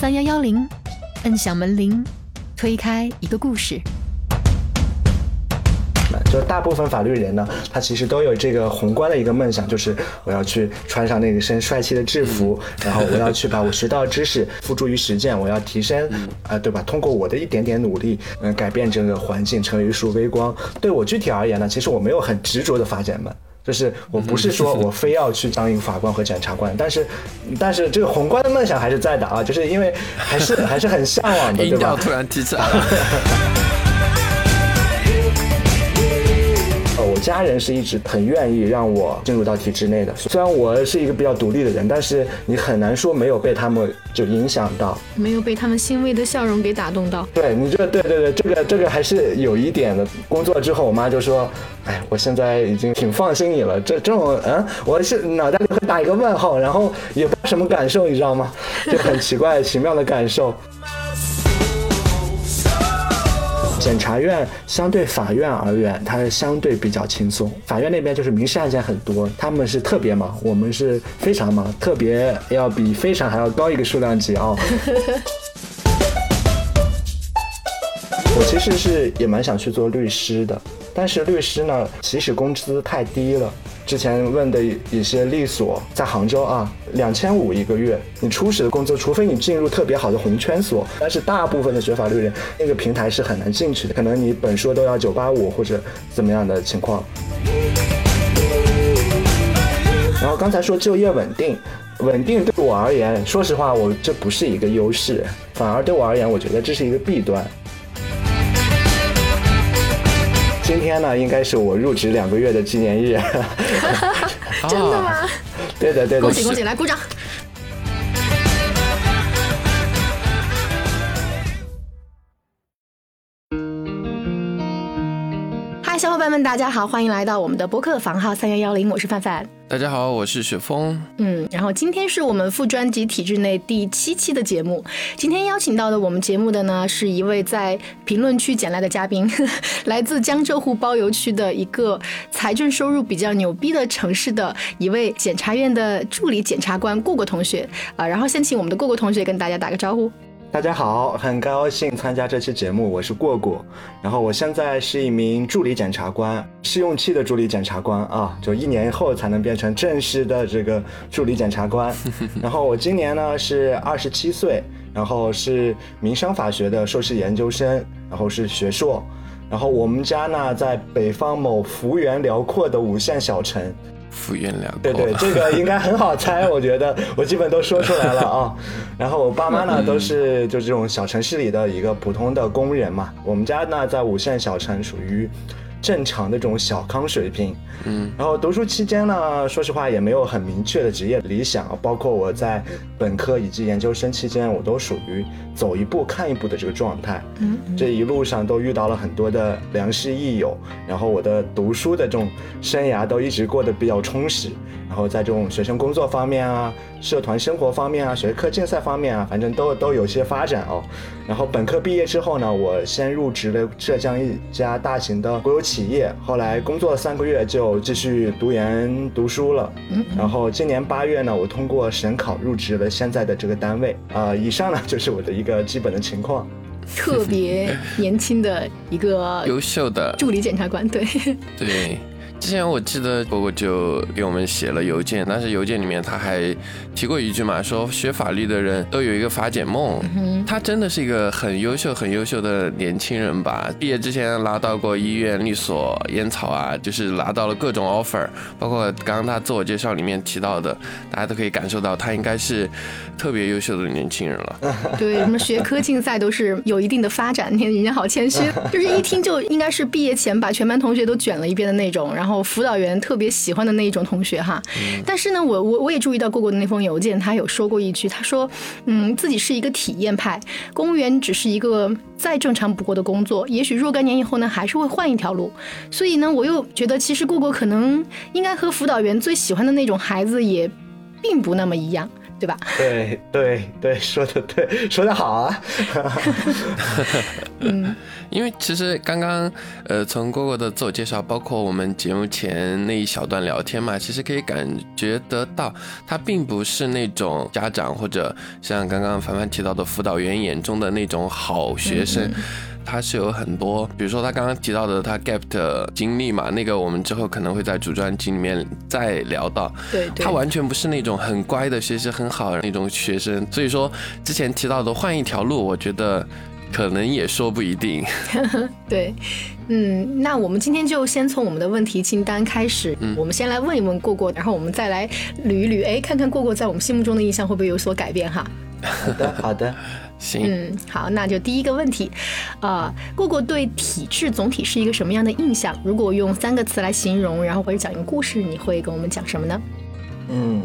三幺幺零，摁响门铃，推开一个故事。就大部分法律人呢，他其实都有这个宏观的一个梦想，就是我要去穿上那一身帅气的制服，然后我要去把我学到的知识付诸于实践，我要提升，啊，对吧？通过我的一点点努力，嗯，改变整个环境，成为一束微光。对我具体而言呢，其实我没有很执着的发展门，就是我不是说我非要去当一个法官和检察官，但是，但是这个宏观的梦想还是在的啊，就是因为还是还是很向往的，对吧？突然提起来了。家人是一直很愿意让我进入到体制内的，虽然我是一个比较独立的人，但是你很难说没有被他们就影响到，没有被他们欣慰的笑容给打动到。对你这，对对对，这个这个还是有一点的。工作之后，我妈就说：“哎，我现在已经挺放心你了。”这这种，嗯，我是脑袋里会打一个问号，然后也不知道什么感受，你知道吗？就很奇怪、奇妙的感受。检察院相对法院而言，它是相对比较轻松。法院那边就是民事案件很多，他们是特别忙，我们是非常忙，特别要比非常还要高一个数量级啊。我其实是也蛮想去做律师的，但是律师呢，其实工资太低了。之前问的一些律所，在杭州啊，两千五一个月，你初始的工资，除非你进入特别好的红圈所，但是大部分的学法律人，那个平台是很难进去的，可能你本硕都要九八五或者怎么样的情况。然后刚才说就业稳定，稳定对我而言，说实话，我这不是一个优势，反而对我而言，我觉得这是一个弊端。今天呢，应该是我入职两个月的纪念日。真的吗？对的，对的。恭喜恭喜，来鼓掌。小伙伴们，大家好，欢迎来到我们的播客房号三幺幺零，我是范范。大家好，我是雪峰。嗯，然后今天是我们副专辑体制内第七期的节目。今天邀请到的我们节目的呢，是一位在评论区捡来的嘉宾，来自江浙沪包邮区的一个财政收入比较牛逼的城市的一位检察院的助理检察官顾顾同学啊。然后先请我们的顾顾同学跟大家打个招呼。大家好，很高兴参加这期节目，我是过过，然后我现在是一名助理检察官，试用期的助理检察官啊，就一年后才能变成正式的这个助理检察官。然后我今年呢是二十七岁，然后是民商法学的硕士研究生，然后是学硕，然后我们家呢在北方某幅员辽阔的五线小城。福原良对对，这个应该很好猜，我觉得我基本都说出来了啊。然后我爸妈呢都是就这种小城市里的一个普通的工人嘛，我们家呢在五线小城，属于。正常的这种小康水平，嗯，然后读书期间呢，说实话也没有很明确的职业理想，包括我在本科以及研究生期间，我都属于走一步看一步的这个状态，嗯，这一路上都遇到了很多的良师益友，然后我的读书的这种生涯都一直过得比较充实，然后在这种学生工作方面啊。社团生活方面啊，学科竞赛方面啊，反正都都有些发展哦。然后本科毕业之后呢，我先入职了浙江一家大型的国有企业，后来工作了三个月就继续读研读书了。嗯。然后今年八月呢，我通过省考入职了现在的这个单位。啊，以上呢就是我的一个基本的情况。特别年轻的一个 优秀的助理检察官，对。对。之前我记得果果就给我们写了邮件，但是邮件里面他还提过一句嘛，说学法律的人都有一个法检梦。他真的是一个很优秀、很优秀的年轻人吧？毕业之前拿到过医院、律所、烟草啊，就是拿到了各种 offer，包括刚刚他自我介绍里面提到的，大家都可以感受到他应该是特别优秀的年轻人了。对，什么学科竞赛都是有一定的发展，你看人家好谦虚，就是一听就应该是毕业前把全班同学都卷了一遍的那种，然后。然后辅导员特别喜欢的那一种同学哈，但是呢，我我我也注意到过过的那封邮件，他有说过一句，他说，嗯，自己是一个体验派，公务员只是一个再正常不过的工作，也许若干年以后呢，还是会换一条路。所以呢，我又觉得其实过过可能应该和辅导员最喜欢的那种孩子也并不那么一样，对吧？对对对，说的对，说的好啊。嗯。因为其实刚刚呃从蝈蝈的自我介绍，包括我们节目前那一小段聊天嘛，其实可以感觉得到，他并不是那种家长或者像刚刚凡凡提到的辅导员眼中的那种好学生。他是有很多，比如说他刚刚提到的他 gap 的经历嘛，那个我们之后可能会在主专辑里面再聊到。对，他完全不是那种很乖的学习很好的那种学生，所以说之前提到的换一条路，我觉得可能也说不一定。对，嗯，那我们今天就先从我们的问题清单开始，我们先来问一问过过，然后我们再来捋一捋，哎，看看过过在我们心目中的印象会不会有所改变哈。好的，好的。行，嗯，好，那就第一个问题，啊，过过对体制总体是一个什么样的印象？如果用三个词来形容，然后或者讲一个故事，你会跟我们讲什么呢？嗯。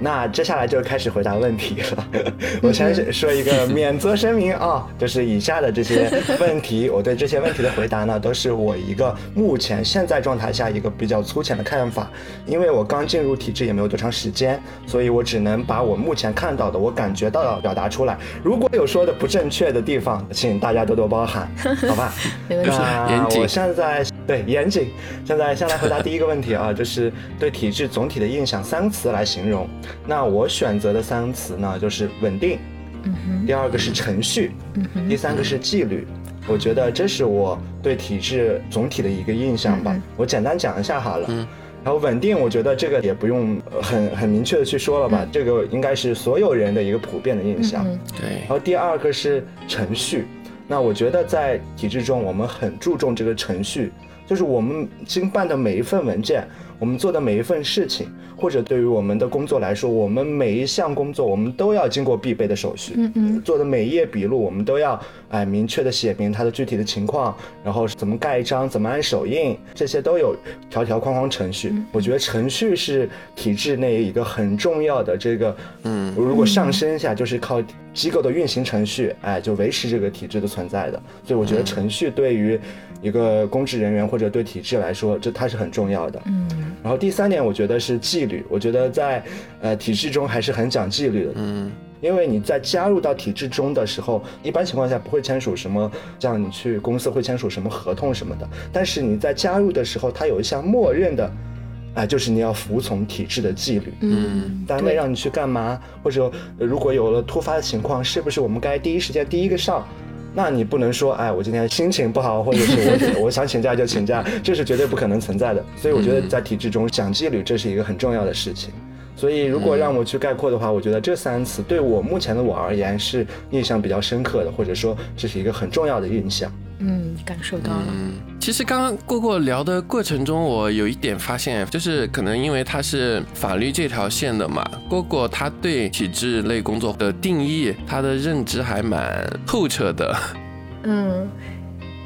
那接下来就开始回答问题了。我先说一个免责声明啊，就是以下的这些问题，我对这些问题的回答呢，都是我一个目前现在状态下一个比较粗浅的看法。因为我刚进入体制也没有多长时间，所以我只能把我目前看到的、我感觉到的表达出来。如果有说的不正确的地方，请大家多多包涵，好吧？那我现在对严谨。现在先来回答第一个问题啊，就是对体制总体的印象，三个词来形容。那我选择的三个词呢，就是稳定，第二个是程序，第三个是纪律。我觉得这是我对体制总体的一个印象吧。我简单讲一下好了。然后稳定，我觉得这个也不用很很明确的去说了吧，这个应该是所有人的一个普遍的印象。对。然后第二个是程序，那我觉得在体制中，我们很注重这个程序，就是我们经办的每一份文件。我们做的每一份事情，或者对于我们的工作来说，我们每一项工作，我们都要经过必备的手续。嗯嗯，做的每一页笔录，我们都要哎明确的写明它的具体的情况，然后怎么盖章，怎么按手印，这些都有条条框框程序。我觉得程序是体制内一个很重要的这个，嗯，如果上升一下，就是靠机构的运行程序，哎，就维持这个体制的存在的。所以我觉得程序对于一个公职人员或者对体制来说，这它是很重要的。嗯。然后第三点，我觉得是纪律。我觉得在呃体制中还是很讲纪律的。嗯，因为你在加入到体制中的时候，一般情况下不会签署什么，像你去公司会签署什么合同什么的。但是你在加入的时候，它有一项默认的，哎，就是你要服从体制的纪律。嗯，单位让你去干嘛，或者如果有了突发的情况，是不是我们该第一时间第一个上？那你不能说，哎，我今天心情不好，或者是我 我想请假就请假，这是绝对不可能存在的。所以我觉得在体制中讲纪律，这是一个很重要的事情。所以如果让我去概括的话，我觉得这三次对我目前的我而言是印象比较深刻的，或者说这是一个很重要的印象。嗯，感受到了。嗯，其实刚刚过过聊的过程中，我有一点发现，就是可能因为他是法律这条线的嘛，过过他对体制类工作的定义，他的认知还蛮透彻的。嗯。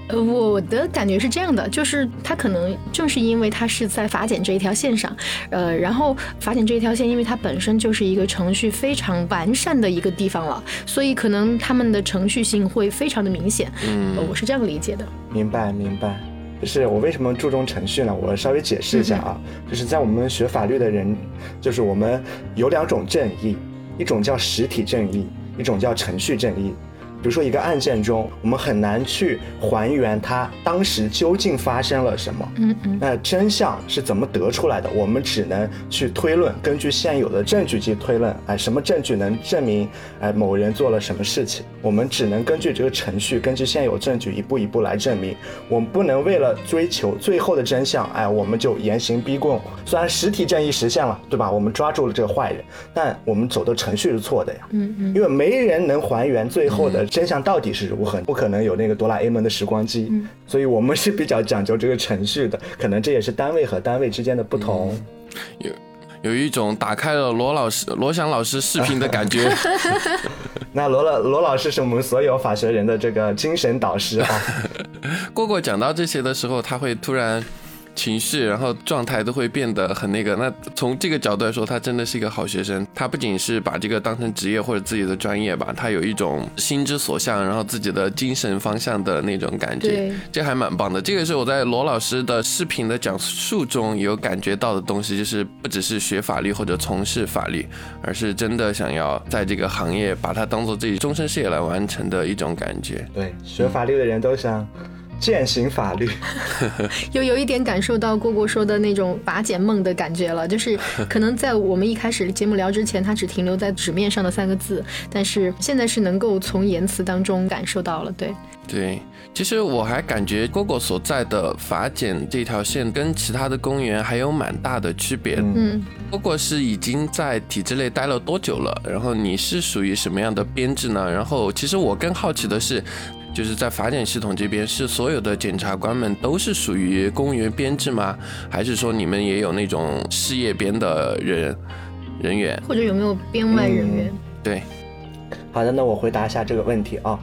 呃，我的感觉是这样的，就是它可能正是因为它是在法检这一条线上，呃，然后法检这一条线，因为它本身就是一个程序非常完善的一个地方了，所以可能他们的程序性会非常的明显。嗯，我是这样理解的。明白，明白。就是我为什么注重程序呢？我稍微解释一下啊，就是在我们学法律的人，就是我们有两种正义，一种叫实体正义，一种叫程序正义。比如说一个案件中，我们很难去还原它当时究竟发生了什么，嗯嗯，那真相是怎么得出来的？我们只能去推论，根据现有的证据去推论，哎，什么证据能证明哎某人做了什么事情？我们只能根据这个程序，根据现有证据一步一步来证明。我们不能为了追求最后的真相，哎，我们就严刑逼供。虽然实体正义实现了，对吧？我们抓住了这个坏人，但我们走的程序是错的呀，嗯嗯，因为没人能还原最后的。真相到底是如何？不可能有那个哆啦 A 梦的时光机，所以我们是比较讲究这个程序的。可能这也是单位和单位之间的不同。有有一种打开了罗老师、罗翔老师视频的感觉。那罗老罗老师是我们所有法学人的这个精神导师啊。过过讲到这些的时候，他会突然。情绪，然后状态都会变得很那个。那从这个角度来说，他真的是一个好学生。他不仅是把这个当成职业或者自己的专业吧，他有一种心之所向，然后自己的精神方向的那种感觉。这还蛮棒的。这个是我在罗老师的视频的讲述中有感觉到的东西，就是不只是学法律或者从事法律，而是真的想要在这个行业把它当做自己终身事业来完成的一种感觉。对，学法律的人都想。践行法律，又有一点感受到蝈蝈说的那种法检梦的感觉了，就是 可能在我们一开始节目聊之前，它只停留在纸面上的三个字，但是现在是能够从言辞当中感受到了。对，对，其实我还感觉蝈蝈所在的法检这条线跟其他的公务员还有蛮大的区别。嗯，蝈蝈是已经在体制内待了多久了？然后你是属于什么样的编制呢？然后其实我更好奇的是。就是在法检系统这边，是所有的检察官们都是属于公务员编制吗？还是说你们也有那种事业编的人人员？或者有没有编外人员？对，好的，那我回答一下这个问题啊，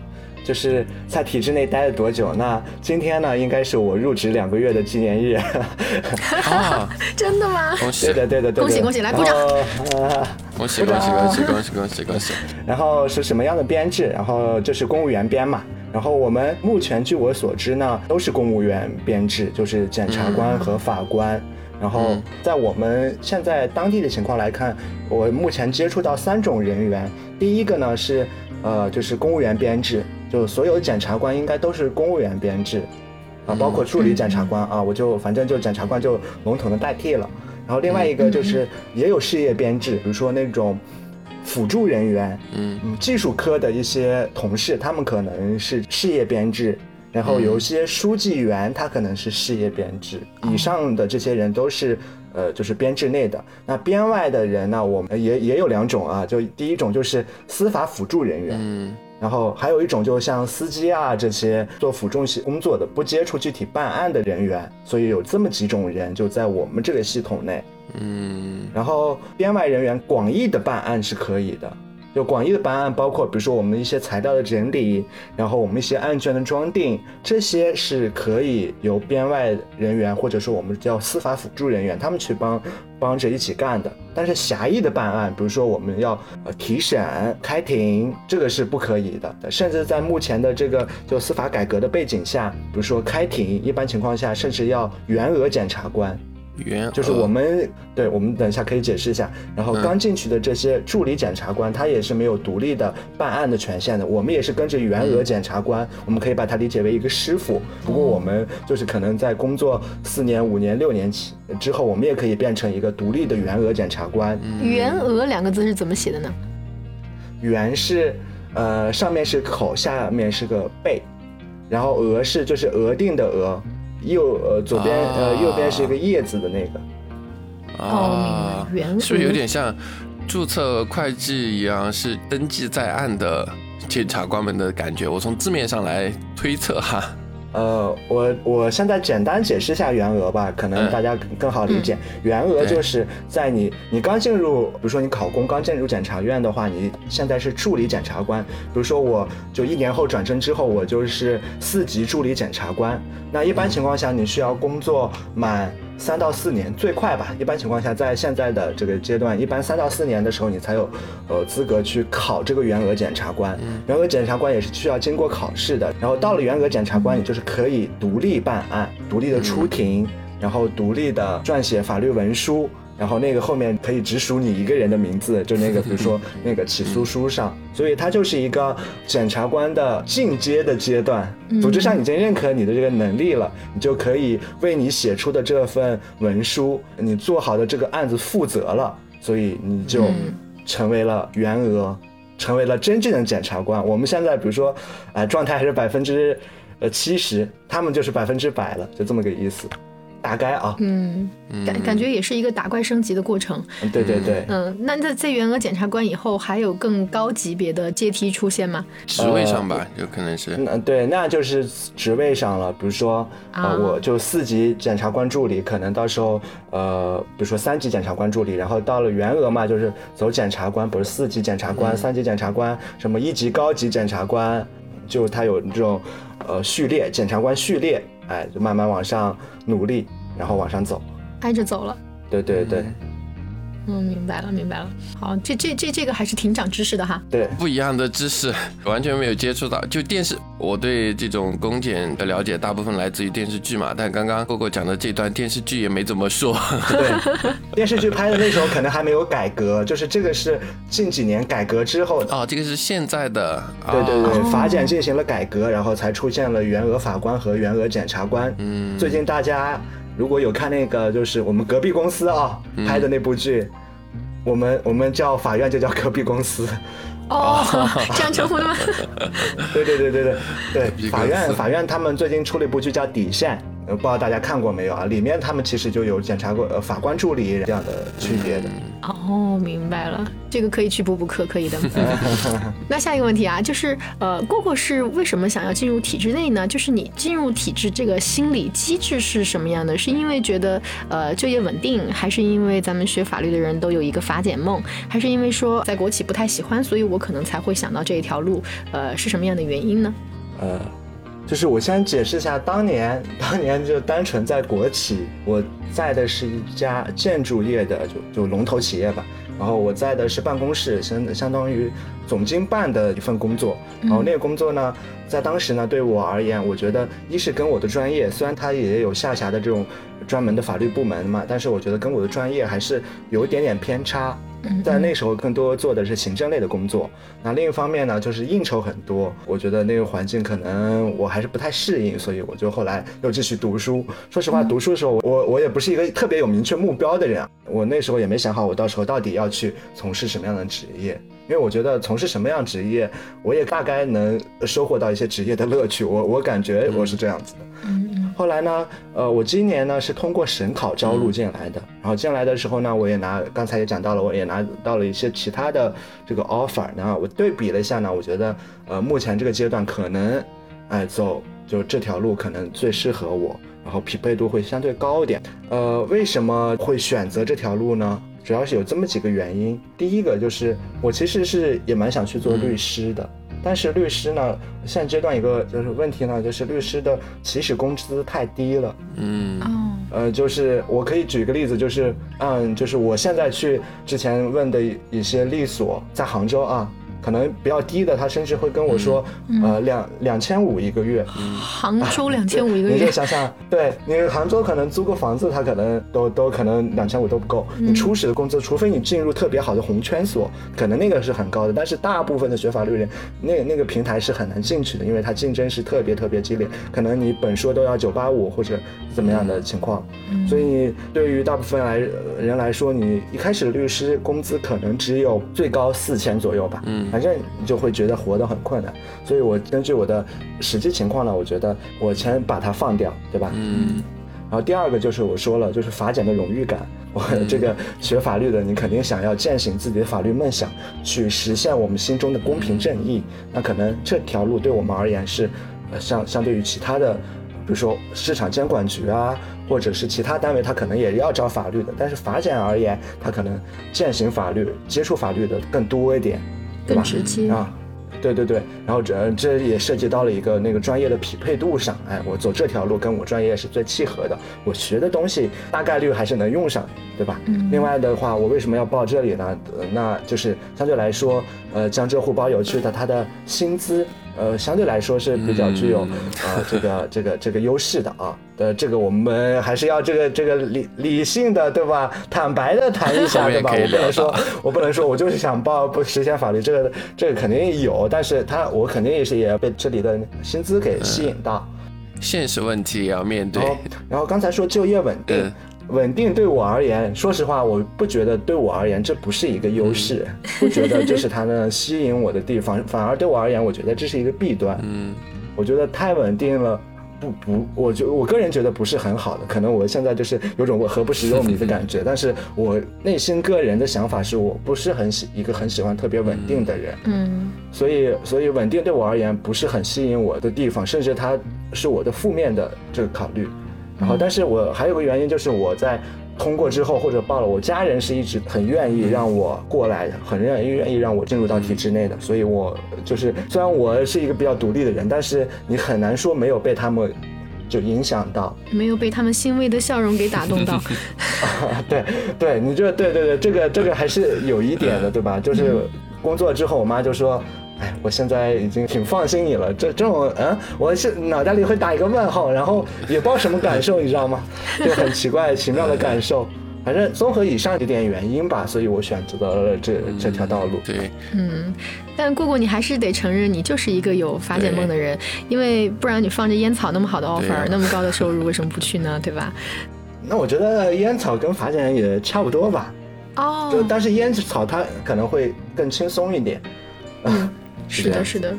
就是在体制内待了多久？那今天呢，应该是我入职两个月的纪念日。啊，真的吗？恭喜！对的，对的，恭喜恭喜！来鼓掌！恭喜恭喜恭喜恭喜恭喜恭喜！然后是什么样的编制？然后就是公务员编嘛。然后我们目前据我所知呢，都是公务员编制，就是检察官和法官。然后在我们现在当地的情况来看，我目前接触到三种人员。第一个呢是，呃，就是公务员编制，就所有检察官应该都是公务员编制，啊，包括助理检察官啊，我就反正就检察官就笼统的代替了。然后另外一个就是也有事业编制，比如说那种。辅助人员，嗯嗯，技术科的一些同事，他们可能是事业编制，然后有一些书记员，他可能是事业编制。以上的这些人都是，呃，就是编制内的。那编外的人呢，我们也也有两种啊，就第一种就是司法辅助人员，嗯，然后还有一种就像司机啊这些做辅助系工作的，不接触具体办案的人员。所以有这么几种人就在我们这个系统内。嗯，然后编外人员广义的办案是可以的，就广义的办案包括，比如说我们一些材料的整理，然后我们一些案卷的装订，这些是可以由编外人员或者说我们叫司法辅助人员他们去帮帮着一起干的。但是狭义的办案，比如说我们要呃提审、开庭，这个是不可以的。甚至在目前的这个就司法改革的背景下，比如说开庭，一般情况下甚至要员额检察官。就是我们，对我们等一下可以解释一下。然后刚进去的这些助理检察官，他也是没有独立的办案的权限的。我们也是跟着员额检察官，我们可以把它理解为一个师傅。不过我们就是可能在工作四年、五年、六年起之后，我们也可以变成一个独立的员额检察官。员额两个字是怎么写的呢？员是呃上面是口，下面是个贝，然后额是就是额定的额。右呃左边呃右边是一个叶子的那个，啊，是不是有点像注册会计一样，是登记在案的检察官们的感觉？我从字面上来推测哈。呃，我我现在简单解释一下员额吧，可能大家更好理解。员额就是在你你刚进入，比如说你考公刚进入检察院的话，你现在是助理检察官。比如说我就一年后转正之后，我就是四级助理检察官。那一般情况下，你需要工作满。三到四年最快吧，一般情况下，在现在的这个阶段，一般三到四年的时候，你才有，呃，资格去考这个员额检察官。员额检察官也是需要经过考试的。然后到了员额检察官，你就是可以独立办案，独立的出庭，然后独立的撰写法律文书。然后那个后面可以只署你一个人的名字，就那个比如说那个起诉书上，所以它就是一个检察官的进阶的阶段。组织上已经认可你的这个能力了，你就可以为你写出的这份文书，你做好的这个案子负责了，所以你就成为了员额，成为了真正的检察官。我们现在比如说，哎，状态还是百分之呃七十，他们就是百分之百了，就这么个意思。大概啊，嗯，感感觉也是一个打怪升级的过程。对对对，嗯，那在在员额检察官以后，还有更高级别的阶梯出现吗？职位上吧，有可能是。嗯，对，那就是职位上了。比如说，呃，我就四级检察官助理，可能到时候，呃，比如说三级检察官助理，然后到了员额嘛，就是走检察官，不是四级检察官、三级检察官，什么一级高级检察官，就他有这种，呃，序列，检察官序列。哎，就慢慢往上努力，然后往上走。挨着走了。对对对嗯，明白了，明白了。好，这这这这个还是挺长知识的哈。对，不一样的知识，完全没有接触到。就电视，我对这种公检的了解大部分来自于电视剧嘛。但刚刚蝈蝈讲的这段电视剧也没怎么说。对，电视剧拍的那时候可能还没有改革，就是这个是近几年改革之后。哦，这个是现在的。对对对，法检进行了改革，然后才出现了员额法官和员额检察官。嗯，最近大家。如果有看那个，就是我们隔壁公司啊拍的那部剧，我们我们叫法院就叫隔壁公司。哦，这样称呼的吗？对对对对对对，法院法院他们最近出了一部剧叫《底线》。呃，不知道大家看过没有啊？里面他们其实就有检察官，呃，法官助理这样的区别的。哦，明白了，这个可以去补补课，可以的。那下一个问题啊，就是呃，过过是为什么想要进入体制内呢？就是你进入体制这个心理机制是什么样的？是因为觉得呃就业稳定，还是因为咱们学法律的人都有一个法检梦，还是因为说在国企不太喜欢，所以我可能才会想到这一条路？呃，是什么样的原因呢？呃。就是我先解释一下，当年 当年就单纯在国企，我在的是一家建筑业的就就龙头企业吧，然后我在的是办公室，相相当于总经办的一份工作，然后那个工作呢，在当时呢对我而言，我觉得一是跟我的专业，虽然它也有下辖的这种专门的法律部门嘛，但是我觉得跟我的专业还是有一点点偏差。在那时候更多做的是行政类的工作，那另一方面呢，就是应酬很多，我觉得那个环境可能我还是不太适应，所以我就后来又继续读书。说实话，读书的时候，我我也不是一个特别有明确目标的人，我那时候也没想好我到时候到底要去从事什么样的职业。因为我觉得从事什么样职业，我也大概能收获到一些职业的乐趣。我我感觉我是这样子的。嗯后来呢，呃，我今年呢是通过省考招录进来的。然后进来的时候呢，我也拿刚才也讲到了，我也拿到了一些其他的这个 offer。然后我对比了一下呢，我觉得呃目前这个阶段可能，哎走就这条路可能最适合我，然后匹配度会相对高一点。呃，为什么会选择这条路呢？主要是有这么几个原因，第一个就是我其实是也蛮想去做律师的，但是律师呢，现阶段一个就是问题呢，就是律师的起始工资太低了。嗯，呃，就是我可以举一个例子，就是嗯，就是我现在去之前问的一些律所，在杭州啊。可能比较低的，他甚至会跟我说，呃，两两千五一个月。杭州两千五一个月，你就想想，对你杭州可能租个房子，他可能都都可能两千五都不够。你初始的工资，除非你进入特别好的红圈所，可能那个是很高的。但是大部分的学法律人，那那个平台是很难进去的，因为它竞争是特别特别激烈。可能你本硕都要九八五或者怎么样的情况。所以对于大部分来人来说，你一开始律师工资可能只有最高四千左右吧。嗯。反正你就会觉得活得很困难，所以我根据我的实际情况呢，我觉得我先把它放掉，对吧？嗯。然后第二个就是我说了，就是法检的荣誉感。我 这个学法律的，你肯定想要践行自己的法律梦想，去实现我们心中的公平正义。那可能这条路对我们而言是，呃，相相对于其他的，比如说市场监管局啊，或者是其他单位，他可能也要招法律的。但是法检而言，他可能践行法律、接触法律的更多一点。更直接啊，对对对，然后这这也涉及到了一个那个专业的匹配度上，哎，我走这条路跟我专业是最契合的，我学的东西大概率还是能用上，对吧？嗯。另外的话，我为什么要报这里呢？那就是相对来说，呃，江浙沪包邮区的它的薪资。呃，相对来说是比较具有呃这个这个这个优势的啊。的这个我们还是要这个这个理理性的对吧？坦白的谈一下 对吧？我不能说，我不能说我就是想报不实现法律，这个这个肯定有，但是他我肯定也是也要被这里的薪资给吸引到。现实问题也要面对。然后刚才说就业稳定。稳定对我而言，说实话，我不觉得对我而言这不是一个优势，不觉得这是它能吸引我的地方，反而对我而言，我觉得这是一个弊端。嗯，我觉得太稳定了，不不，我就我个人觉得不是很好的。可能我现在就是有种我何不食肉糜的感觉，但是我内心个人的想法是我不是很喜一个很喜欢特别稳定的人。嗯，所以所以稳定对我而言不是很吸引我的地方，甚至它是我的负面的这个考虑。然后，但是我还有个原因，就是我在通过之后或者报了，我家人是一直很愿意让我过来的，很愿意愿意让我进入到体制内的。所以，我就是虽然我是一个比较独立的人，但是你很难说没有被他们就影响到。没有被他们欣慰的笑容给打动到。对对，你这对对对，这个这个还是有一点的，对吧？就是工作之后，我妈就说。哎，我现在已经挺放心你了。这这种，嗯，我是脑袋里会打一个问号，然后也不知道什么感受，你知道吗？就很奇怪、奇妙的感受。反正综合以上几点原因吧，所以我选择了这这条道路。对，嗯，但过过你还是得承认，你就是一个有发展梦的人，因为不然你放着烟草那么好的 offer，那么高的收入，为什么不去呢？对吧？那我觉得烟草跟法检也差不多吧。哦。就但是烟草它可能会更轻松一点。嗯。是的，是的。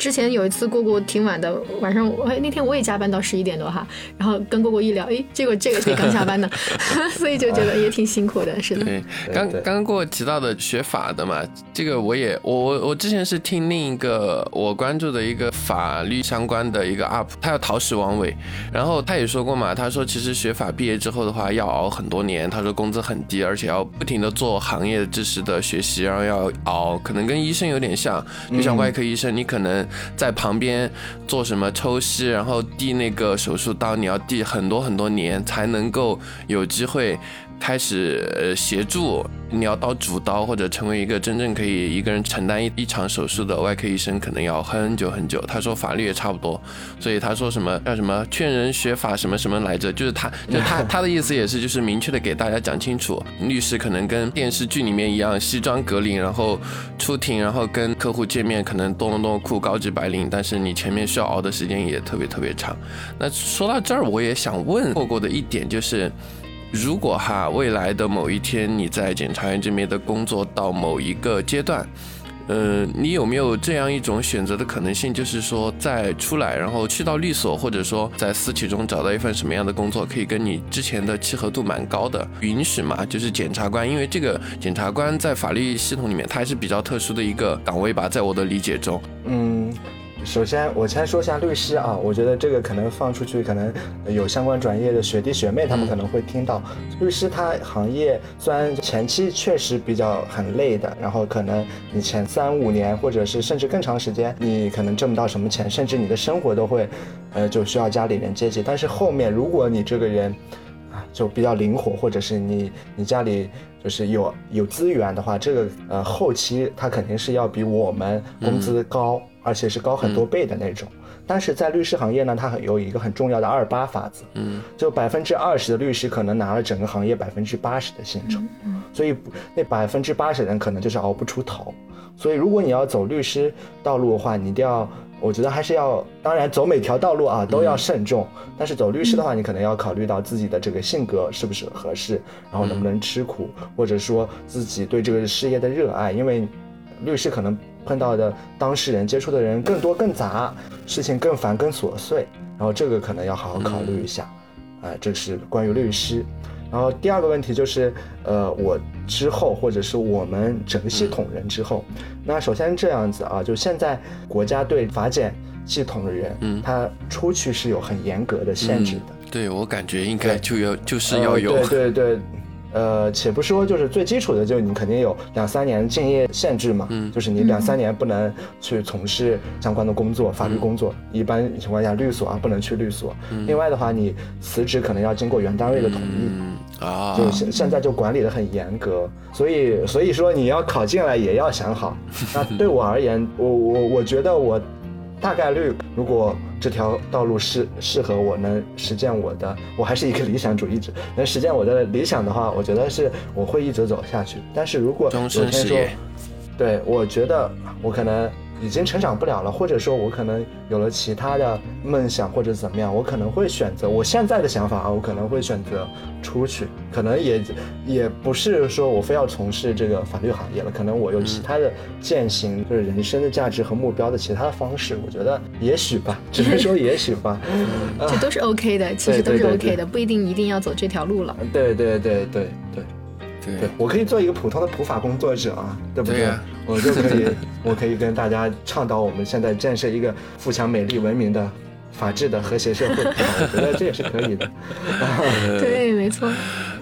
之前有一次过过挺晚的晚上，哎，那天我也加班到十一点多哈，然后跟过过一聊，哎，结果这个才刚下班呢，所以就觉得也挺辛苦的，是的。对，刚刚刚过提到的学法的嘛，这个我也我我我之前是听另一个我关注的一个法律相关的一个 UP，他叫陶石王伟，然后他也说过嘛，他说其实学法毕业之后的话要熬很多年，他说工资很低，而且要不停的做行业知识的学习，然后要熬，可能跟医生有点像，就像外科医生，你可能。在旁边做什么抽吸，然后递那个手术刀，你要递很多很多年才能够有机会。开始呃协助你要到主刀或者成为一个真正可以一个人承担一一场手术的外科医生，可能要很久很久。他说法律也差不多，所以他说什么叫什么劝人学法什么什么来着？就是他就他 他的意思也是就是明确的给大家讲清楚，律师可能跟电视剧里面一样西装革领，然后出庭，然后跟客户见面，可能咚咚咚酷高级白领，但是你前面需要熬的时间也特别特别长。那说到这儿，我也想问过过的一点就是。如果哈未来的某一天你在检察院这边的工作到某一个阶段，呃，你有没有这样一种选择的可能性？就是说再出来，然后去到律所，或者说在私企中找到一份什么样的工作，可以跟你之前的契合度蛮高的，允许嘛？就是检察官，因为这个检察官在法律系统里面，它还是比较特殊的一个岗位吧，在我的理解中，嗯。首先，我先说一下律师啊，我觉得这个可能放出去，可能有相关专业的学弟学妹，他们可能会听到。律师他行业虽然前期确实比较很累的，然后可能你前三五年或者是甚至更长时间，你可能挣不到什么钱，甚至你的生活都会，呃，就需要家里人接济。但是后面如果你这个人啊就比较灵活，或者是你你家里就是有有资源的话，这个呃后期他肯定是要比我们工资高。而且是高很多倍的那种，但是在律师行业呢，它有一个很重要的二八法则，嗯，就百分之二十的律师可能拿了整个行业百分之八十的薪酬，所以那百分之八十的人可能就是熬不出头。所以如果你要走律师道路的话，你一定要，我觉得还是要，当然走每条道路啊都要慎重，但是走律师的话，你可能要考虑到自己的这个性格是不是合适，然后能不能吃苦，或者说自己对这个事业的热爱，因为律师可能。碰到的当事人、接触的人更多、更杂，事情更烦、更琐碎，然后这个可能要好好考虑一下。哎，这是关于律师。然后第二个问题就是，呃，我之后或者是我们整个系统人之后，那首先这样子啊，就现在国家对法检系统的人，嗯，他出去是有很严格的限制的。对我感觉应该就要就是要有。对对对。呃，且不说，就是最基础的，就是你肯定有两三年敬业限制嘛，嗯，就是你两三年不能去从事相关的工作，法律工作，一般情况下律所啊不能去律所。另外的话，你辞职可能要经过原单位的同意，啊，就现现在就管理的很严格，所以所以说你要考进来也要想好。那对我而言，我我我觉得我。大概率，如果这条道路适适合我，能实践我的，我还是一个理想主义者，能实践我的理想的话，我觉得是我会一直走下去。但是如果有天说，对我觉得我可能。已经成长不了了，或者说，我可能有了其他的梦想，或者怎么样，我可能会选择我现在的想法啊，我可能会选择出去，可能也也不是说我非要从事这个法律行业了，可能我有其他的践行就是人生的价值和目标的其他的方式，我觉得也许吧，只能说也许吧，这都是 OK 的，其实都是 OK 的，不一定一定要走这条路了。对对对对对。对，我可以做一个普通的普法工作者啊，对不对？我就可以，我可以跟大家倡导我们现在建设一个富强、美丽、文明的、法治的和谐社会，我觉得这也是可以的。对，没错。